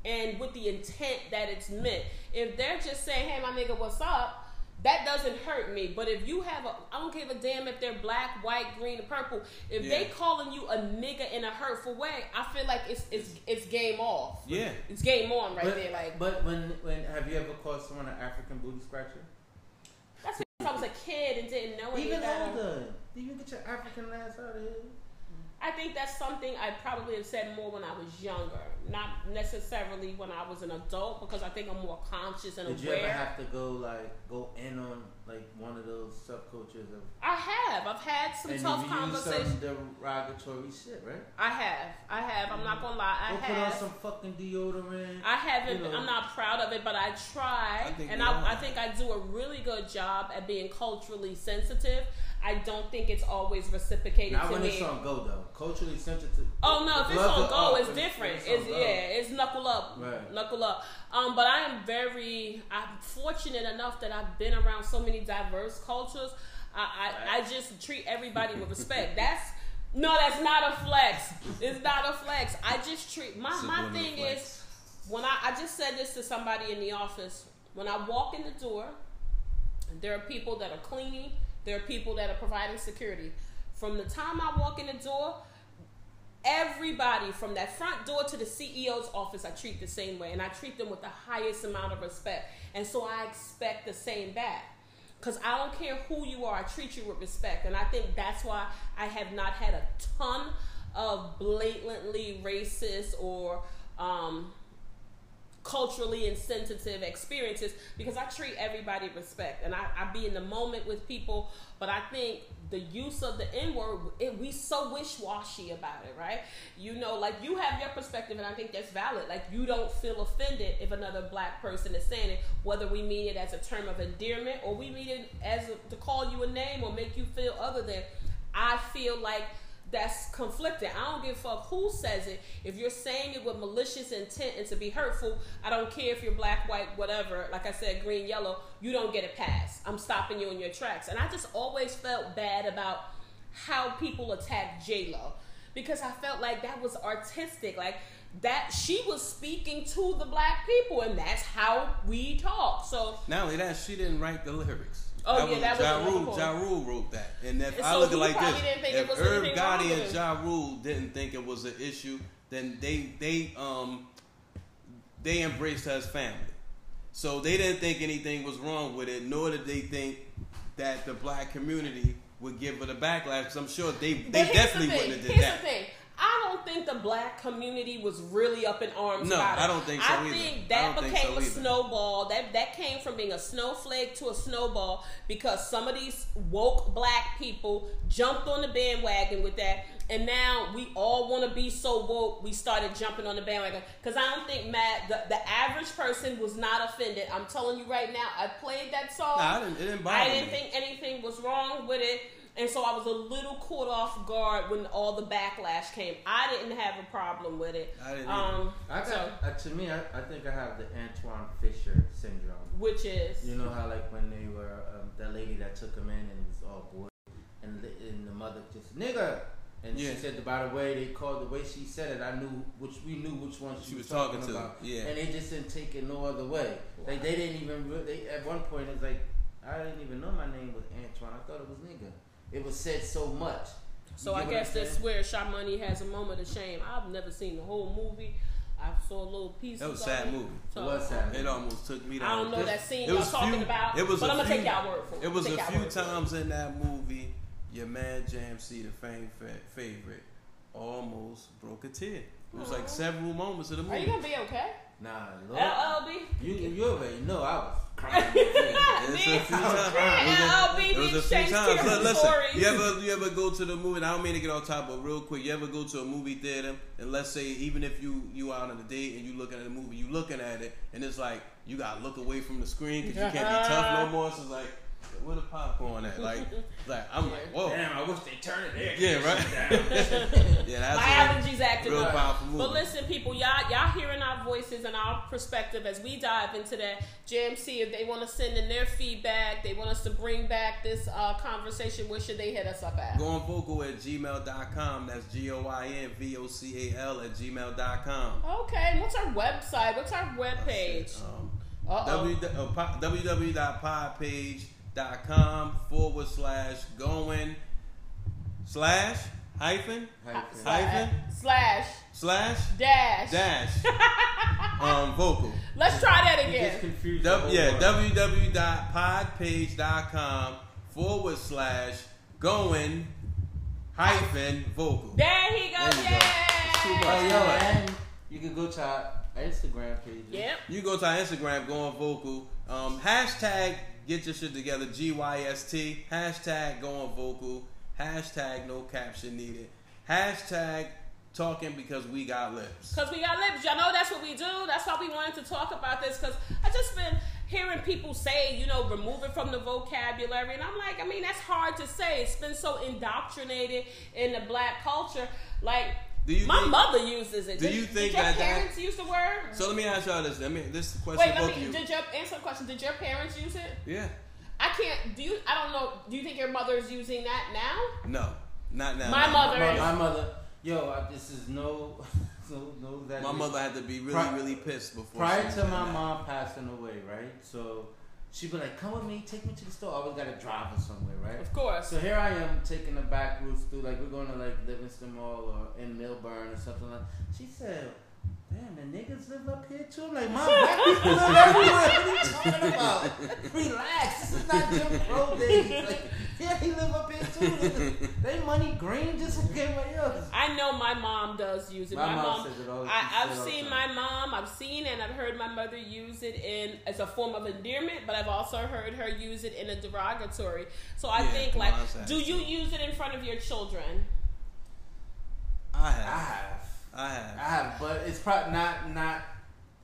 and with the intent that it's meant. If they're just saying, "Hey, my nigga, what's up?" That doesn't hurt me, but if you have a, I don't give a damn if they're black, white, green, or purple. If they calling you a nigga in a hurtful way, I feel like it's it's it's game off. Yeah. It's game on right but, there. Like but when when have you ever called someone an African booty scratcher? that's if I was a kid and didn't know any Even better. older. Even get your African ass out of here. I think that's something I probably have said more when I was younger, not necessarily when I was an adult, because I think I'm more conscious and Did you ever have to go like go in on like one of those subcultures of I have. I've had some and tough conversations. some derogatory shit, right? I have. I have. I'm not gonna lie. I Go put on some fucking deodorant. I haven't. you know. I'm not proud of it, but I try, I and I, I think I do a really good job at being culturally sensitive. I don't think it's always reciprocated Not to when me. it's on go though. Culturally sensitive. Oh no, if it's on go, off it's different. It's, go. yeah, it's knuckle up, Right. knuckle up. Um, but I am very, I'm fortunate enough that I've been around so many diverse cultures. I, I, I just treat everybody with respect. That's no, that's not a flex. It's not a flex. I just treat my my thing flex. is when I, I just said this to somebody in the office. When I walk in the door, there are people that are cleaning. There are people that are providing security. From the time I walk in the door, everybody from that front door to the CEO's office, I treat the same way, and I treat them with the highest amount of respect. And so I expect the same back. Because I don't care who you are, I treat you with respect. And I think that's why I have not had a ton of blatantly racist or um, culturally insensitive experiences because I treat everybody respect and I, I be in the moment with people, but I think the use of the N word, we so wish washy about it, right? You know, like you have your perspective, and I think that's valid. Like you don't feel offended if another black person is saying it, whether we mean it as a term of endearment or we mean it as a, to call you a name or make you feel other than. I feel like that's conflicting. I don't give a fuck who says it. If you're saying it with malicious intent and to be hurtful, I don't care if you're black, white, whatever. Like I said, green, yellow, you don't get a pass. I'm stopping you in your tracks. And I just always felt bad about how people attacked J Lo because I felt like that was artistic, like that she was speaking to the black people, and that's how we talk. So Not only that, she didn't write the lyrics. Oh, yeah, that was Ja Rule. Ja Rule wrote that, and if And I so look at it like this, didn't think it if was wrong Gotti and. Ja Rule didn't think it was an issue, then they they um they embraced her as family. So they didn't think anything was wrong with it, nor did they think that the black community would give it a backlash. Because I'm sure they they definitely the wouldn't have did Here's that. I don't think the black community was really up in arms No, about it. I don't think so I either. think that don't think became so a either. snowball. That that came from being a snowflake to a snowball because some of these woke black people jumped on the bandwagon with that, and now we all want to be so woke. We started jumping on the bandwagon because I don't think Matt, the, the average person, was not offended. I'm telling you right now. I played that song. Nah, I didn't. It didn't bother I didn't me. think anything was wrong with it. And so I was a little caught off guard when all the backlash came. I didn't have a problem with it. I didn't Um, I got so, uh, to me. I, I think I have the Antwone Fisher syndrome. which is You know how like when they were um, that lady that took him in and it was all boy, and the, and the mother just nigga, and Yeah. she said by the way they called the way she said it, I knew which we knew which one she, She was, was talking talking, to, about, yeah. and they just didn't take it no other way. Like they didn't even re- they at one point it's like I didn't even know my name was Antwone. I thought it was nigga. It was said so much. so. I guess I'm that's where Sha Money has a moment of shame. I've never seen the whole movie. I saw a little piece. That was a of sad it. movie. So, It was sad. It almost took me down. I don't know This- that scene it y'all was talking few- about. it was but a I'm gonna few- take y'all word for it. It was Take a few word for it. times in that movie, your man Jam C, the fame fa- favorite, almost broke a tear. It was like several moments of the movie. Are you gonna be okay? Nah, Lord, LLB. you you already know I was crying. It's a few times. LLB It was a few times. Tears Look, listen, you ever you ever go to the movie? And I don't mean to get on top, but real quick, you ever go to a movie theater and let's say even if you you out on a date and you looking at a movie, you looking at it and it's like you gotta look away from the screen because you can't be tough no more. So it's like, where the popcorn at? Like, like I'm like, whoa, Damn, I wish they turned it there. yeah, right. yeah, My that's allergies acting a real up. powerful movie. But listen, people, y'all y'all hearing our voices and our perspective as we dive into that. JMC, if they want to send in their feedback, they want us to bring back this uh, conversation, where should they hit us up at? Going vocal at gmail.com. That's G O I N V O C A L at gmail.com. Okay, what's our website? What's our webpage? Um, Uh-oh. w- uh, po- www.podpage.com forward slash going slash hyphen hyphen Slash slash dash. dash um vocal. Let's try that You just again. confused the W- whole yeah, www.podpage.com forward slash going hyphen vocal. There he goes. There you go. It's too Yay! much. Oh, yo, and you can go to our Instagram page. Yep. You go to our Instagram, going vocal. Um, hashtag get your shit together, GYST. Hashtag going vocal. Hashtag no caption needed. Hashtag talking because we got lips. Cause we got lips. Y'all know that's what we do. That's why we wanted to talk about this. Cause I just been hearing people say, you know, remove it from the vocabulary, and I'm like, I mean, that's hard to say. It's been so indoctrinated in the black culture. Like, Do you my think- mother uses it. do Did- you think did your that that- parents use the word? So let me ask y'all this. I mean, this question Wait, let both me. of you. Did your answer the question? Did your parents use it? Yeah. I can't. Do you? I don't know. Do you think your mother's using that now? No. Not now. My mother My, my mother, yo, I, this is no, no, no. That My mother had to be really, Pri- really pissed before. Prior she to my that. mom passing away, right? So she'd be like, "Come with me, take me to the store." I always got to drive her somewhere, right? Of course. So here I am taking the back routes through, like we're going to like Livingston Mall or in Millburn or something like. She said, "Damn, the niggas live up here too." I'm like, "Mom, black people live everywhere. What are you talking about? Relax. This is not Jim Crow days. Like, yeah, he live up here too. They money green just like everybody else." I know my mom does use it. My My, mom mom, says it all- she I, I've it seen time. my mom. I've seen and I've heard my mother use it in as a form of endearment, but I've also heard her use it in a derogatory. So I Yeah, think like, do you use it in front of your children? I I have. Have. I have. I have, but it's probably not not.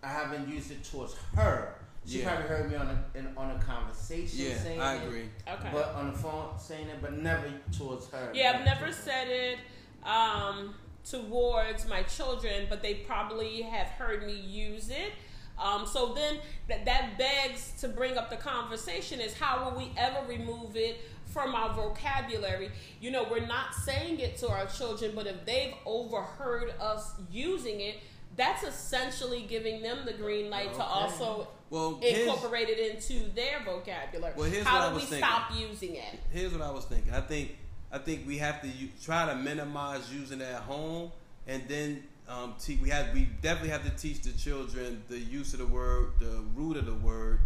I haven't used it towards her. She Yeah. probably heard me on a in, on a conversation Yeah, saying I it, agree. Okay. but on the phone saying it, but never towards her. yeah, I've never said it um, towards my children, but they probably have heard me use it. Um, so then that, that begs to bring up the conversation is how will we ever remove it from our vocabulary. You know, we're not saying it to our children, but if they've overheard us using it, that's essentially giving them the green light to also Well, incorporate it into their vocabulary. Well, here's How what I do we thinking. stop using it? here's what I was thinking. I think I think we have to u- try to minimize using it at home, and then um, te- we have we definitely have to teach the children the use of the word, the root of the word,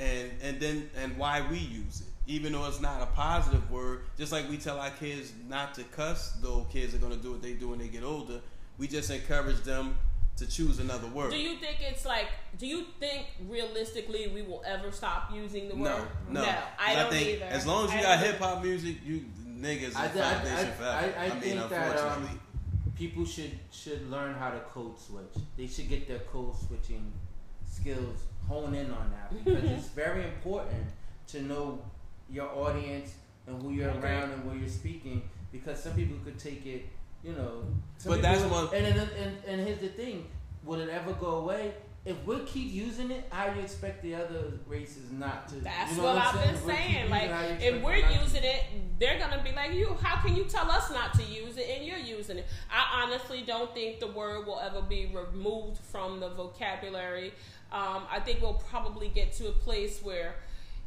and and then and why we use it, even though it's not a positive word. Just like we tell our kids not to cuss, though kids are going to do what they do when they get older. We just encourage them to choose another word. Do you think it's like? Do you think realistically we will ever stop using the no, word? no, I don't think either. As long as you I got hip hop music, you niggas is I, I, foundation I, forever. I, I, mean, think that um, unfortunately. people should should learn how to code switch. They should get their code switching skills hone in on that because it's very important to know your audience and who you're Okay. around and where you're speaking because some people could take it, you know. But that's people- one- And, and and and here's the thing: will it ever go away? If we keep using it, how do you expect the other races not to? That's you know what, I'm I've saying? been If we keep saying. using Like, it, if we're them not to? using it, they're gonna be like, "You, how can you tell us not to use it and you're using it?" I honestly don't think the word will ever be removed from the vocabulary. Um, I think we'll probably get to a place where,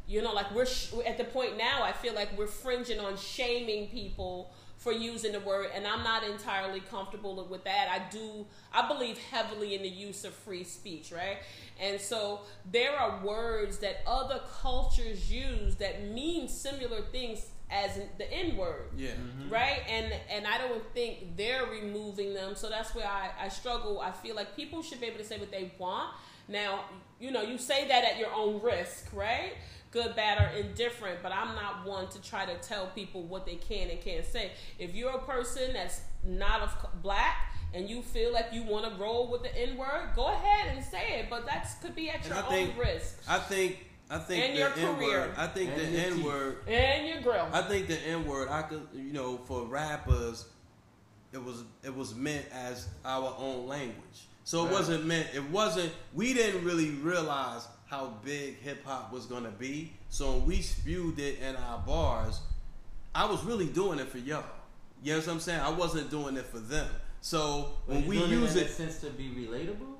you know, like we're sh- at the point now. I feel like we're fringing on shaming people for using the word, and I'm not entirely comfortable with that. I do, I believe heavily in the use of free speech, right? And so there are words that other cultures use that mean similar things as the N word yeah. Mm-hmm. Mm-hmm. right and and i don't think they're removing them so that's where I, I struggle i feel like people should be able to say what they want now you know you say that at your own risk right good bad or indifferent but i'm not one to try to tell people what they can and can't say if you're a person that's not of black and you feel like you want to roll with the n word go ahead and say it but that could be at And your I own think- risk I think I think And the your N career. word. I think And the your N word. and your grill I think the N word. I could, you know, for rappers, it was it was meant as our own language. So it wasn't meant. It wasn't. We didn't really realize how big hip hop was gonna be. So when we spewed it in our bars, I was really doing it for y'all. You know what I'm saying? I wasn't doing it for them. So But when you're we doing use it in it, a sense to be relatable.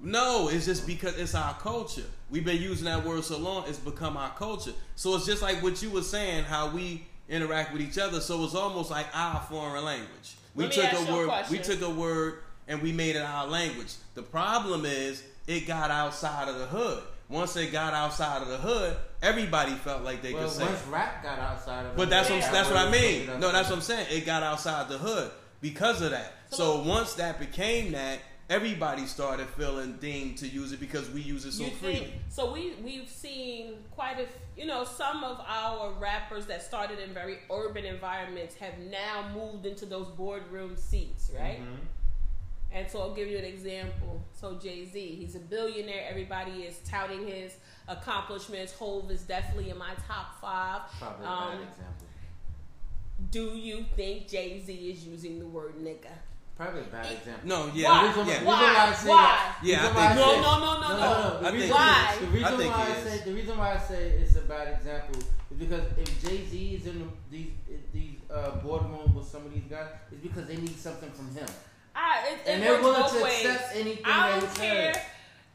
no, it's just because it's our culture. We've been using that word so long, it's become our culture. So it's just like what you were saying, how we interact with each other. So it's almost like our foreign language. We took a you a word, we took a word, and we made it our language. The problem is, it got outside of the hood. Once it got outside of the hood, everybody felt like they well, could say. once rap got outside of But it, that's Yeah. what that's what I mean. No, that's what I'm saying. It got outside the hood because of that. So once that became that, everybody started feeling deemed to use it because we use it so freely. so we we've seen quite a f- you know some of our rappers that started in very urban environments have now moved into those boardroom seats right Mhm. And so i'll give you an example so jay-z he's a billionaire everybody is touting his accomplishments Hov is definitely in my top five Probably a Um, bad example. do you think jay-z is using the word nigga Probably a bad example. No, yeah, Why? The reason, yeah. the reason Why? why I say Why? Yeah, I reason why think- No, say- no, no, no, no. The reason, Why? The reason I think why I say the reason why I say it's a bad example is because if Jay Z is in these these uh, boardrooms with some of these guys, it's because they need something from him, I, it, and it they're works willing to ways. accept anything I don't he care. says.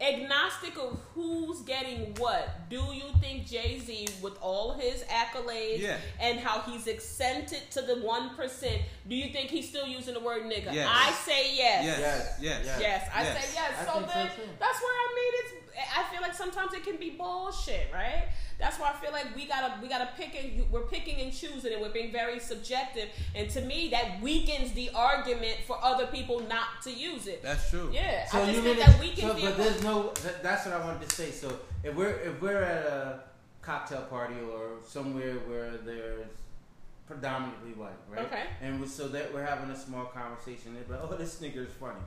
Agnostic of who's getting what. Do you think Jay Z, with all his accolades Yeah. and how he's accented to the one percent, do you think he's still using the word nigga? Yes. I say yes. Yes, Yes. yes, Yes. Yes, I Yes. say yes. I so think so then that's where I mean it's. I feel like sometimes it can be bullshit, right? That's why I feel like we gotta we gotta pick and we're picking and choosing, and we're being very subjective. And to me, that weakens the argument for other people not to use it. That's true. Yeah, So I just you think mean that it- we can so, be. but there's no. that- That's what I wanted to say. So if we're if we're at a cocktail party or somewhere where there's predominantly white, right? Okay. And we, so that we're having a small conversation, they're like, "Oh, this nigga is funny."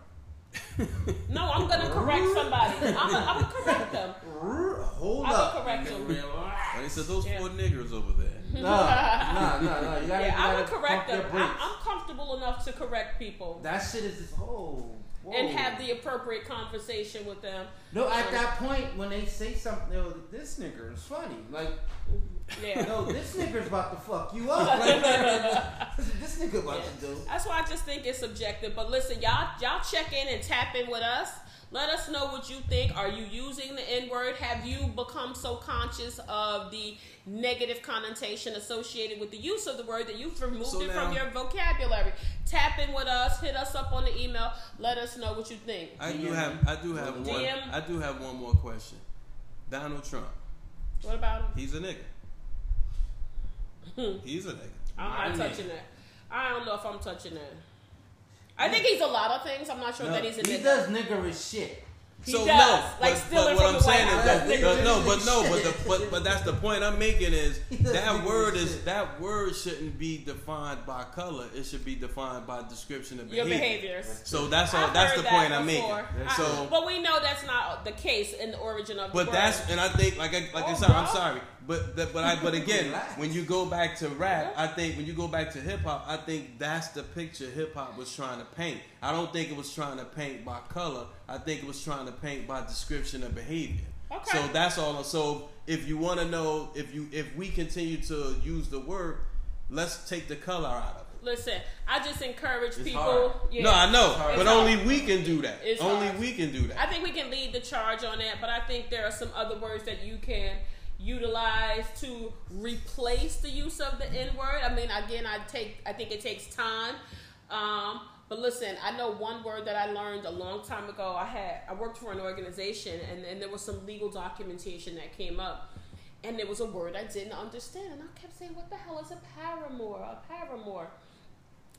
No, I'm gonna correct somebody. I'm gonna, I'm correct them. Hold I will up. correct nigga, him. relax. And he said those Yeah. four niggers over there. No, no, no, no. You gotta, yeah, you I gotta would correct them. I'm. I'm comfortable enough to correct people. That shit is just oh. and have the appropriate conversation with them. No, at Um, that point when they say something, oh, this nigger is funny. Like, Yeah. no, this nigger's about to fuck you up. Like, this nigga about to do. That's why I just think it's subjective. But listen, y'all, y'all check in and tap in with us. Let us know what you think. Are you using the N word? Have you become so conscious of the negative connotation associated with the use of the word that you've removed So it from your vocabulary? Tap in with us. Hit us up on the email. Let us know what you think. I do have I do have one I do have one more question. Donald Trump, What about him? he's a nigga. Hmm. He's a nigga. I'm My not nigga. touching that. I don't know if I'm touching that. I think he's a lot of things. I'm not sure No, that he's a nigga. he does niggerish shit. He so does. no, Like but, stealing but what I'm White saying is that That's no, no, but no, but the but, but that's the point I'm making is that word is shit. that word shouldn't be defined by color. It should be defined by description of Your behavior. behaviors. So that's all. I've That's heard the that point I'm making. before. That's I- So- but we know that's not the case in the origin of the But word. that's and I think like I, like I Oh, said, I'm sorry, but the, but I but again, when you go back to rap, I think when you go back to hip hop, I think that's the picture hip hop was trying to paint. I don't think it was trying to paint by color. I think it was trying to paint by description of behavior. Okay. So that's all. So if you want to know if you if we continue to use the word, let's take the color out of it. Listen, I just encourage It's people. Yeah. No, I know, It's hard. but only we can do that. It's only hard. we can do that. I think we can lead the charge on that, but I think there are some other words that you can utilize to replace the use of the N word. I mean, again, I take I think it takes time. Um, but listen, I know one word that I learned a long time ago. I had I worked for an organization, and, and there was some legal documentation that came up, and there was a word I didn't understand, and I kept saying, "What the hell is a paramour? A paramour?"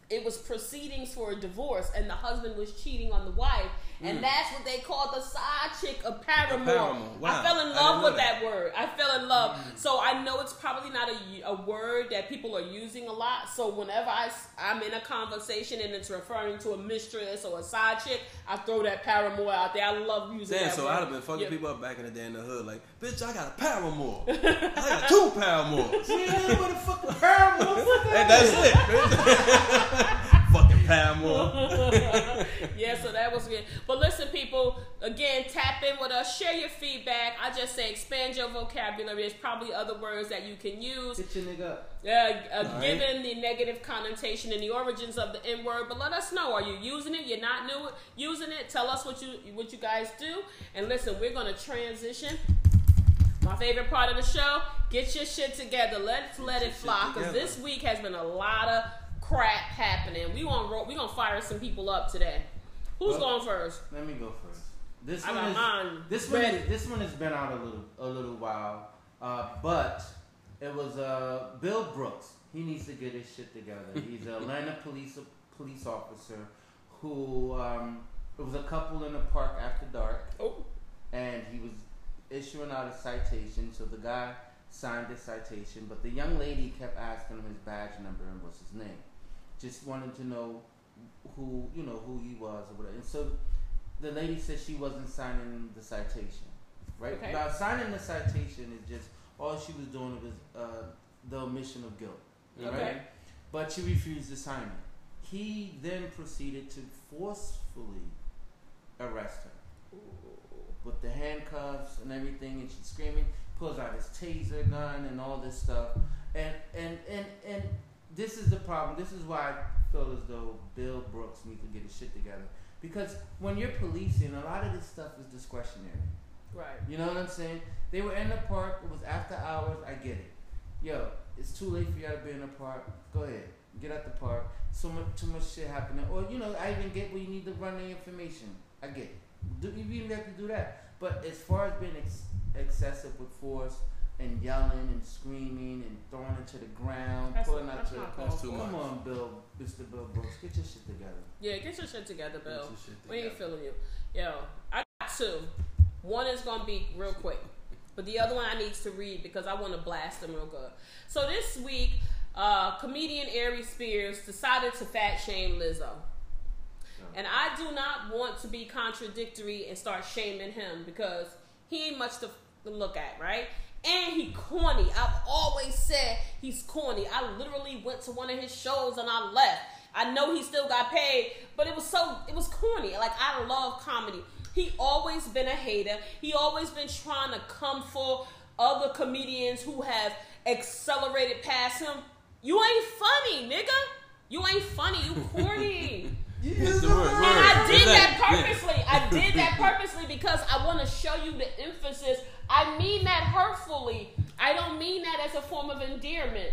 It was proceedings for a divorce and the husband was cheating on the wife and that's what they call the side chick a paramour, Mm. Paramour. Wow. i fell in love with know that. word i fell in love Mm. so i know it's probably not a, a word that people are using a lot so whenever I, I'm in a conversation and it's referring to a mistress or a side chick i throw that paramour out there i love using Damn, that so word. I'd have been fucking Yeah. people up back in the day in the hood, like, bitch, I got a paramour. I got two paramours. You ain't know what the fuck a paramour and that's it. bitch. fucking paramour. yeah, so that was good. But listen, people, again, tap in with us, share your feedback. I just say expand your vocabulary. There's probably other words that you can use, Hit your nigga up. uh, uh, All right. given the negative connotation and the origins of the N word. But let us know: Are you using it? You're not new using it? Tell us what you what you guys do. And listen, we're gonna transition. My favorite part of the show: get your shit together. Let's let it shit fly. Because this week has been a lot of crap happening. We gonna roll, we gonna fire some people up today. Who's Well- going first? Let me go first. This I one got is mine this one. Is, this one has been out a little a little while, uh, but it was uh, Bill Brooks. He needs to get his shit together. He's an Atlanta police police officer who um, it was a couple in the park after dark, Oh, and he was issuing out a citation. So the guy signed the citation, but the young lady kept asking him his badge number and what's his name. Just wanted to know who you know who he was or whatever. And so the lady said she wasn't signing the citation. Right? Okay. Now signing the citation is just all she was doing was uh, the omission of guilt. Okay. Right? But she refused to sign it. He then proceeded to forcefully arrest her with the handcuffs and everything, and she's screaming. Pulls out his taser gun and all this stuff, and and and and this is the problem. This is why I feel as though Bill Brooks needs to get his shit together. Because when you're policing, a lot of this stuff is discretionary. right. You know what I'm saying? They were in the park. It was after hours. I get it. Yo, it's too late for y'all to be in the park. Go ahead, get out the park. So much, too much shit happening. Or you know, I even get where you need to run the information. I get it. Do you even have to do that? But as far as being ex- excessive with force and yelling and screaming and throwing it to the ground, That's- pulling out to the not That's too Come much. on, Bill, Mr. Bill Brooks, get your shit together. Yeah, get your shit together, Bill. Get your shit We ain't feeling you. Yo, I got two. One is gonna be real quick, but the other one I need to read because I want to blast them real good. So this week, uh, comedian Aries Spears decided to fat shame Lizzo. And I do not want to be contradictory and start shaming him because he ain't much to to look at, right? And he corny. I've always said he's corny. I literally went to one of his shows and I left. I know he still got paid, but it was so it was corny. Like I love comedy. He always been a hater. He always been trying to come for other comedians who have accelerated past him. You ain't funny, nigga. You ain't funny. You corny. It's the word, And I did that purposely. I did that purposely because I want to show you the emphasis. I mean that hurtfully. I don't mean that as a form of endearment.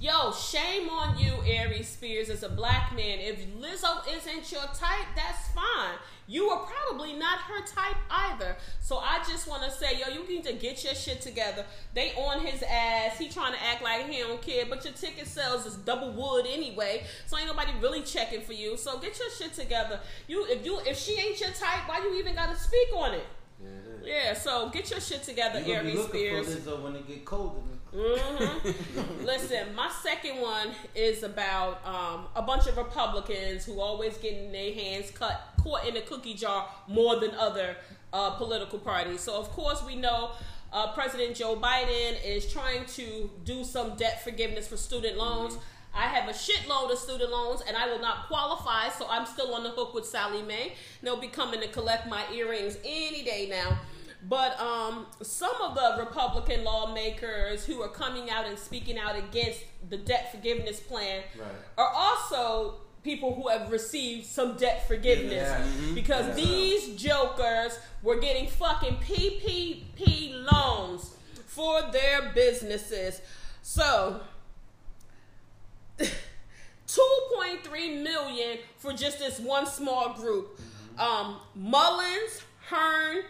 Yo, shame on you, Aries Spears, as a black man. If Lizzo isn't your type, that's fine. You are probably not her type either. So I just want to say, yo, you need to get your shit together. They on his ass. He trying to act like he don't care, but your ticket sales is double wood anyway. So ain't nobody really checking for you. So get your shit together. You, if you, if she ain't your type, why you even gotta speak on it? Yeah. Yeah. So get your shit together, You Aries Spears. when it get colder. hmm Listen, my second one is about um, a bunch of Republicans who always getting their hands cut, caught in a cookie jar more than other uh, political parties. So, of course, we know uh, President Joe Biden is trying to do some debt forgiveness for student loans. I have a shitload of student loans and I will not qualify, so I'm still on the hook with Sallie Mae. They'll be coming to collect my earrings any day now. But um, some of the Republican lawmakers who are coming out and speaking out against the debt forgiveness plan Right. are also people who have received some debt forgiveness Yeah. Mhm. because Yeah. these jokers were getting fucking PPP loans for their businesses. So 2.3 million for just this one small group. Um, Mullins, Hern,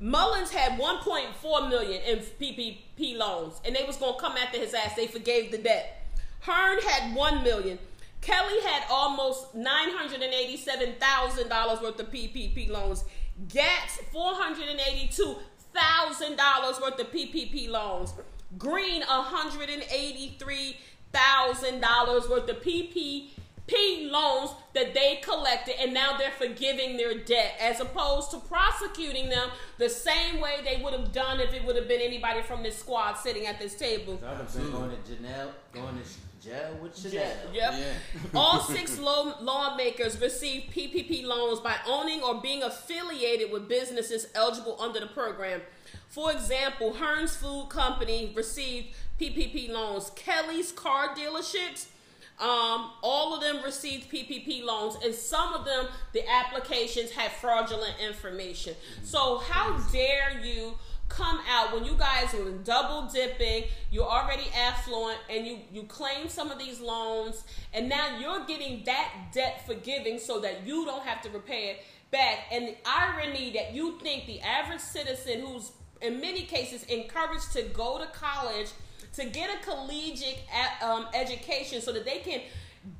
Mullins had 1.4 million in PPP loans, and they was gonna come after his ass. They forgave the debt. Hern had 1 million. Kelly had almost $987,000 worth of PPP loans. Gaetz, $482,000 worth of PPP loans. Green, $183,000 worth of PPP loans that they collected, and now they're forgiving their debt as opposed to prosecuting them the same way they would have done if it would have been anybody from this squad sitting at this table. I'd have been going to Janelle, going to jail with Chanel. Yep. Yeah. All six law- lawmakers received PPP loans by owning or being affiliated with businesses eligible under the program. For example, Hearns Food Company received PPP loans. Kelly's car dealerships, um, all of them received PPP loans, and some of them, the applications had fraudulent information. So, how dare you? come out when you guys were double dipping you're already affluent and you you claim some of these loans and now you're getting that debt forgiving so that you don't have to repay it back and the irony that you think the average citizen who's in many cases encouraged to go to college to get a collegiate um, education so that they can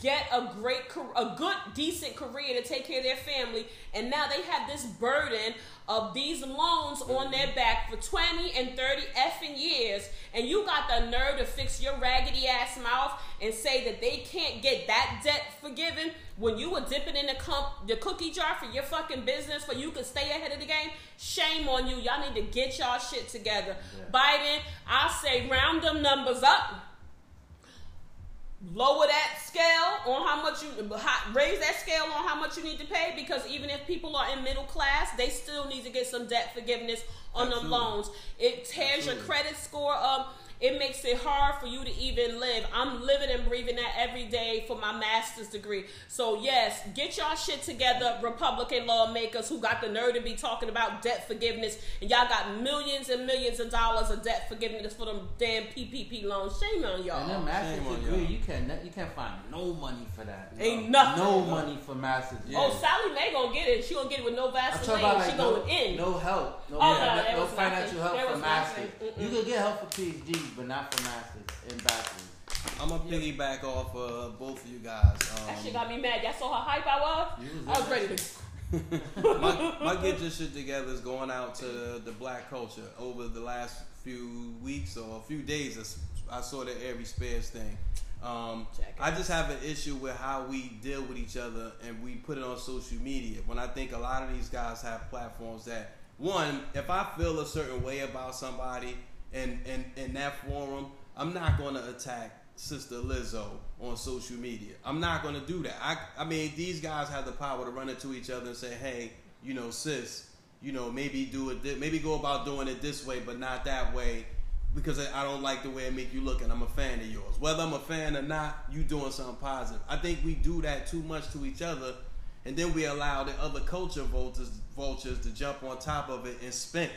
get a great a good decent career to take care of their family. And now they have this burden of these loans on their back for 20 and 30 effing years and you got the nerve to fix your raggedy ass mouth and say that they can't get that debt forgiven when you were dipping in the, comp- the cookie jar for your fucking business for you could stay ahead of the game? Shame on you. Y'all need to get y'all shit together. Yeah. biden i say round them numbers up lower that scale on how much you raise that scale on how much you need to pay because even if people are in middle class they still need to get some debt forgiveness on them Absolutely. loans. It tears your credit score up it makes it hard for you to even live i'm living and breathing that every day for my master's degree so yes get y'all shit together republican lawmakers who got the nerve to be talking about debt forgiveness and y'all got millions and millions of dollars of debt forgiveness for them damn ppp loans shame on y'all And then master's Shame degree, y'all. you can't you can't find no money for that. Ain't nothing. No money for master's. Yeah. Oh, Sallie Mae gonna get it. She gonna get it with no I'm Vaseline. like she no, going in. no help, no, Oh, yeah, no, no, no financial nothing. help There for masters. Mm-mm. You could get help for PhDs, but not for masters and bachelors. I'm gonna piggyback off uh, both of you guys. that shit Um, got me mad. Y'all saw how hype I was. Was I was ready to. my, my get your shit together is going out to the black culture over the last few weeks or a few days. it's- I saw the Aries Spears thing. Um, Check it. I just have an issue with how we deal with each other and we put it on social media. When I think a lot of these guys have platforms that one, if I feel a certain way about somebody in in, in that forum, I'm not going to attack Sister Lizzo on social media. I'm not gonna do that. I I mean these guys have the power to run into each other and say, hey, you know, sis, you know, maybe do it, maybe go about doing it this way, but not that way. Because I don't like the way it make you look, and I'm a fan of yours. Whether I'm a fan or not, you doing something positive. I think we do that too much to each other, and then we allow the other culture vultures, vultures to jump on top of it and spin it,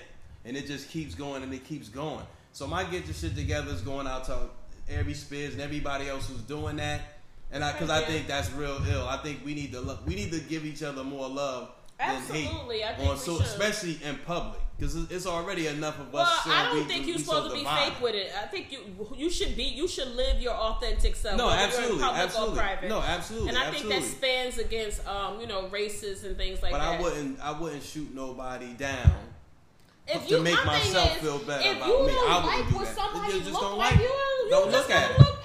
and it just keeps going and it keeps going. So my get your shit together is going out to Aries Spears and everybody else who's doing that, and I because I think that's real ill. I think we need to look, we need to give each other more love Absolutely, I than hate, think on so, especially in public because it's already enough of us. saying I don't we, think you're supposed so to be divided. fake with it. I think you you should be you should live your authentic self. No, absolutely, you're in public absolutely. or private. No, absolutely, And I absolutely. think that spans against um you know races and things like but that. But I wouldn't, I wouldn't shoot nobody down. if to make myself is, feel better if about you me, don't I wouldn't like do what that. somebody You just look don't like, like you, you Don't just look at it. look past that shit.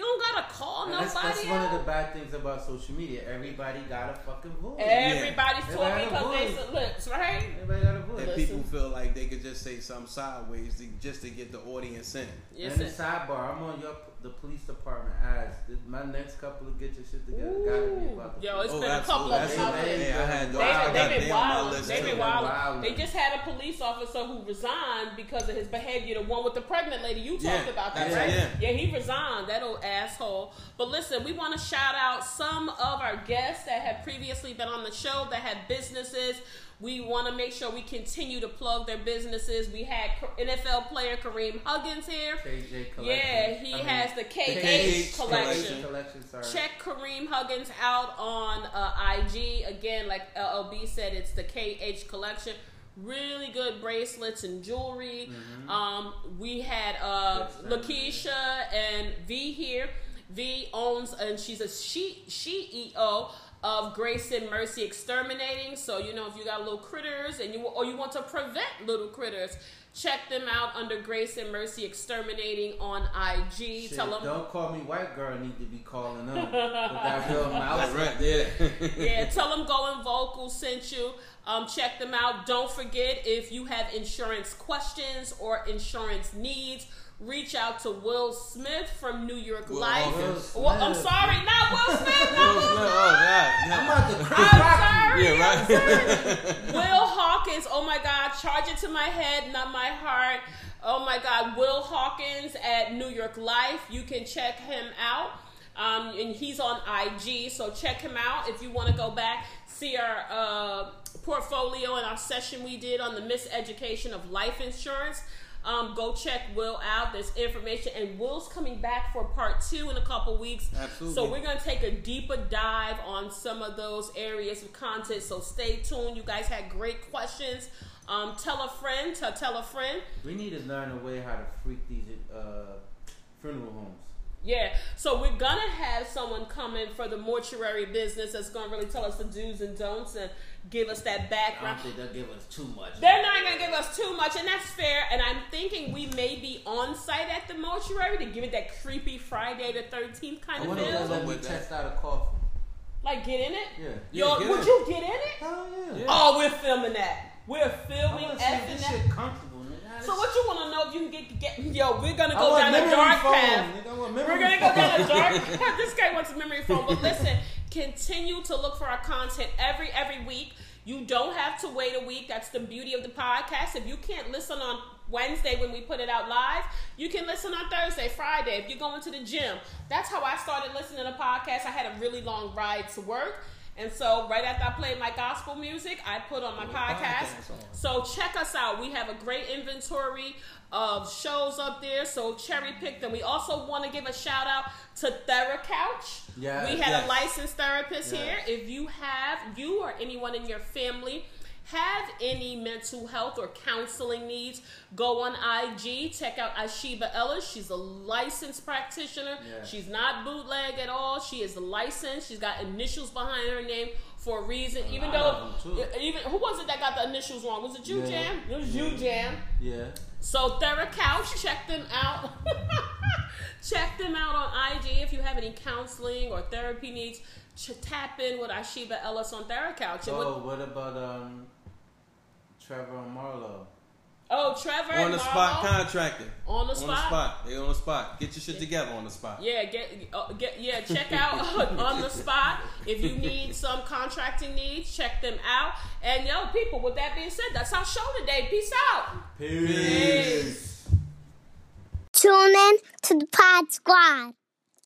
You don't gotta call And that's, nobody that's one of the bad things about social media. Everybody got a fucking voice. Everybody's Yeah. talking Everybody because they got a said lips, right? Everybody got a voice. And Listen. people feel like they could just say something sideways to, just to get the audience in. Yes, and the sidebar, I'm on your the police department ads. My next couple of get your shit together gotta be about the Yo, police. it's Oh, been a couple absolutely. of them out Absolutely. Yeah, I had those. They, I they, got been them on my wild. They too. been wild. They just had a police officer who resigned because of his behavior. The one with the pregnant lady. You talked Yeah, about that, that's- right? yeah. he resigned. That old asshole. But listen, we want to shout out some of our guests that have previously been on the show that had businesses. We want to make sure we continue to plug their businesses. We had NFL player Kareem Huggins here. KJ collection. Yeah, he I mean, has the the KH collection. collection. Check Kareem Huggins out on uh, IG. Again, like LLB said, it's the KH collection. Really good bracelets and jewelry. Um, we had uh, Lakeisha and V here. V owns and she's a she CEO of Grace and Mercy Exterminating. So you know if you got little critters and you or you want to prevent little critters, check them out under Grace and Mercy Exterminating on IG. Shit, Tell them don't call me white girl. Need to be calling them with that real mouse. Right, yeah. yeah, tell them Going Vocal sent you. Um, check them out. Don't forget if you have insurance questions or insurance needs, reach out to Will Smith from New York Will Life. Hawkins. Well, I'm sorry, not Will Smith. Not Will Smith. oh God. I'm about to I'm sorry. Yeah, I'm right. sorry. Will Hawkins. Oh my God. Charge it to my head, not my heart. Oh my God. Will Hawkins at New York Life. You can check him out. Um, and he's on IG, so check him out if you want to go back, see our uh, portfolio and our session we did on the miseducation of life insurance. Um, go check Will out. There's information, and Will's coming back for part two in a couple weeks. Absolutely. So we're gonna take a deeper dive on some of those areas of content. So stay tuned. You guys had great questions. Um, tell a friend to tell a friend. We need to learn a way how to freak these uh, funeral homes. Yeah. So we're gonna have someone come in for the mortuary business that's gonna really tell us the do's and don'ts and give us that I background. don't think they'll give us too much. They're not gonna give us too much, and that's fair. And I'm thinking we may be on site at the mortuary to give it that creepy Friday the 13th I kind of feel. they'll let me test out a coffin. Like get in it. Yeah. Yo, Yeah, get would in. you get in it? Hell yeah. Yeah. Oh, we're filming that. We're filming want to see effing this that. shit comfortable, nigga. So what you want to know if you can get get? Yo, we're gonna go down a dark foam, path. nigga. I want We're gonna go down a dark path. This guy wants a memory foam, but listen, continue to look for our content every every week. You don't have to wait a week. That's the beauty of the podcast. If you can't listen on Wednesday when we put it out live, you can listen on Thursday, Friday. If you're going to the gym, that's how I started listening to podcasts. I had a really long ride to work. And so, right after I played my gospel music, I put on my podcast. podcast. So check us out. We have a great inventory of shows up there. So cherry pick them. We also want to give a shout out to TheraCouch. Yes, we had yes. a licensed therapist Yes. here. If you have you or anyone in your family have any mental health or counseling needs, go on IG. Check out Ashiba Ellis. She's a licensed practitioner. Yes. She's not bootleg at all. She is licensed. She's got initials behind her name for a reason. Even lot though, of them, too. even who was it that got the initials wrong? Was it you, Yeah. Jam? It was you, Jam. Yeah. So TheraCouch, check them out. check them out on IG if you have any counseling or therapy needs. Ch- tap in with Ashiba Ellis on TheraCouch. And Oh, with- what about um Trevor and Marlo? Oh, Trevor on the and spot Marlo? contracting. On the On the spot? spot. They on the spot. Get your shit together on the spot. Yeah, get uh, get yeah. Check out on the spot if you need some contracting needs. Check them out. And yo, people. With that being said, that's our show today. Peace out. Peace. Tune in to the Pod Squad.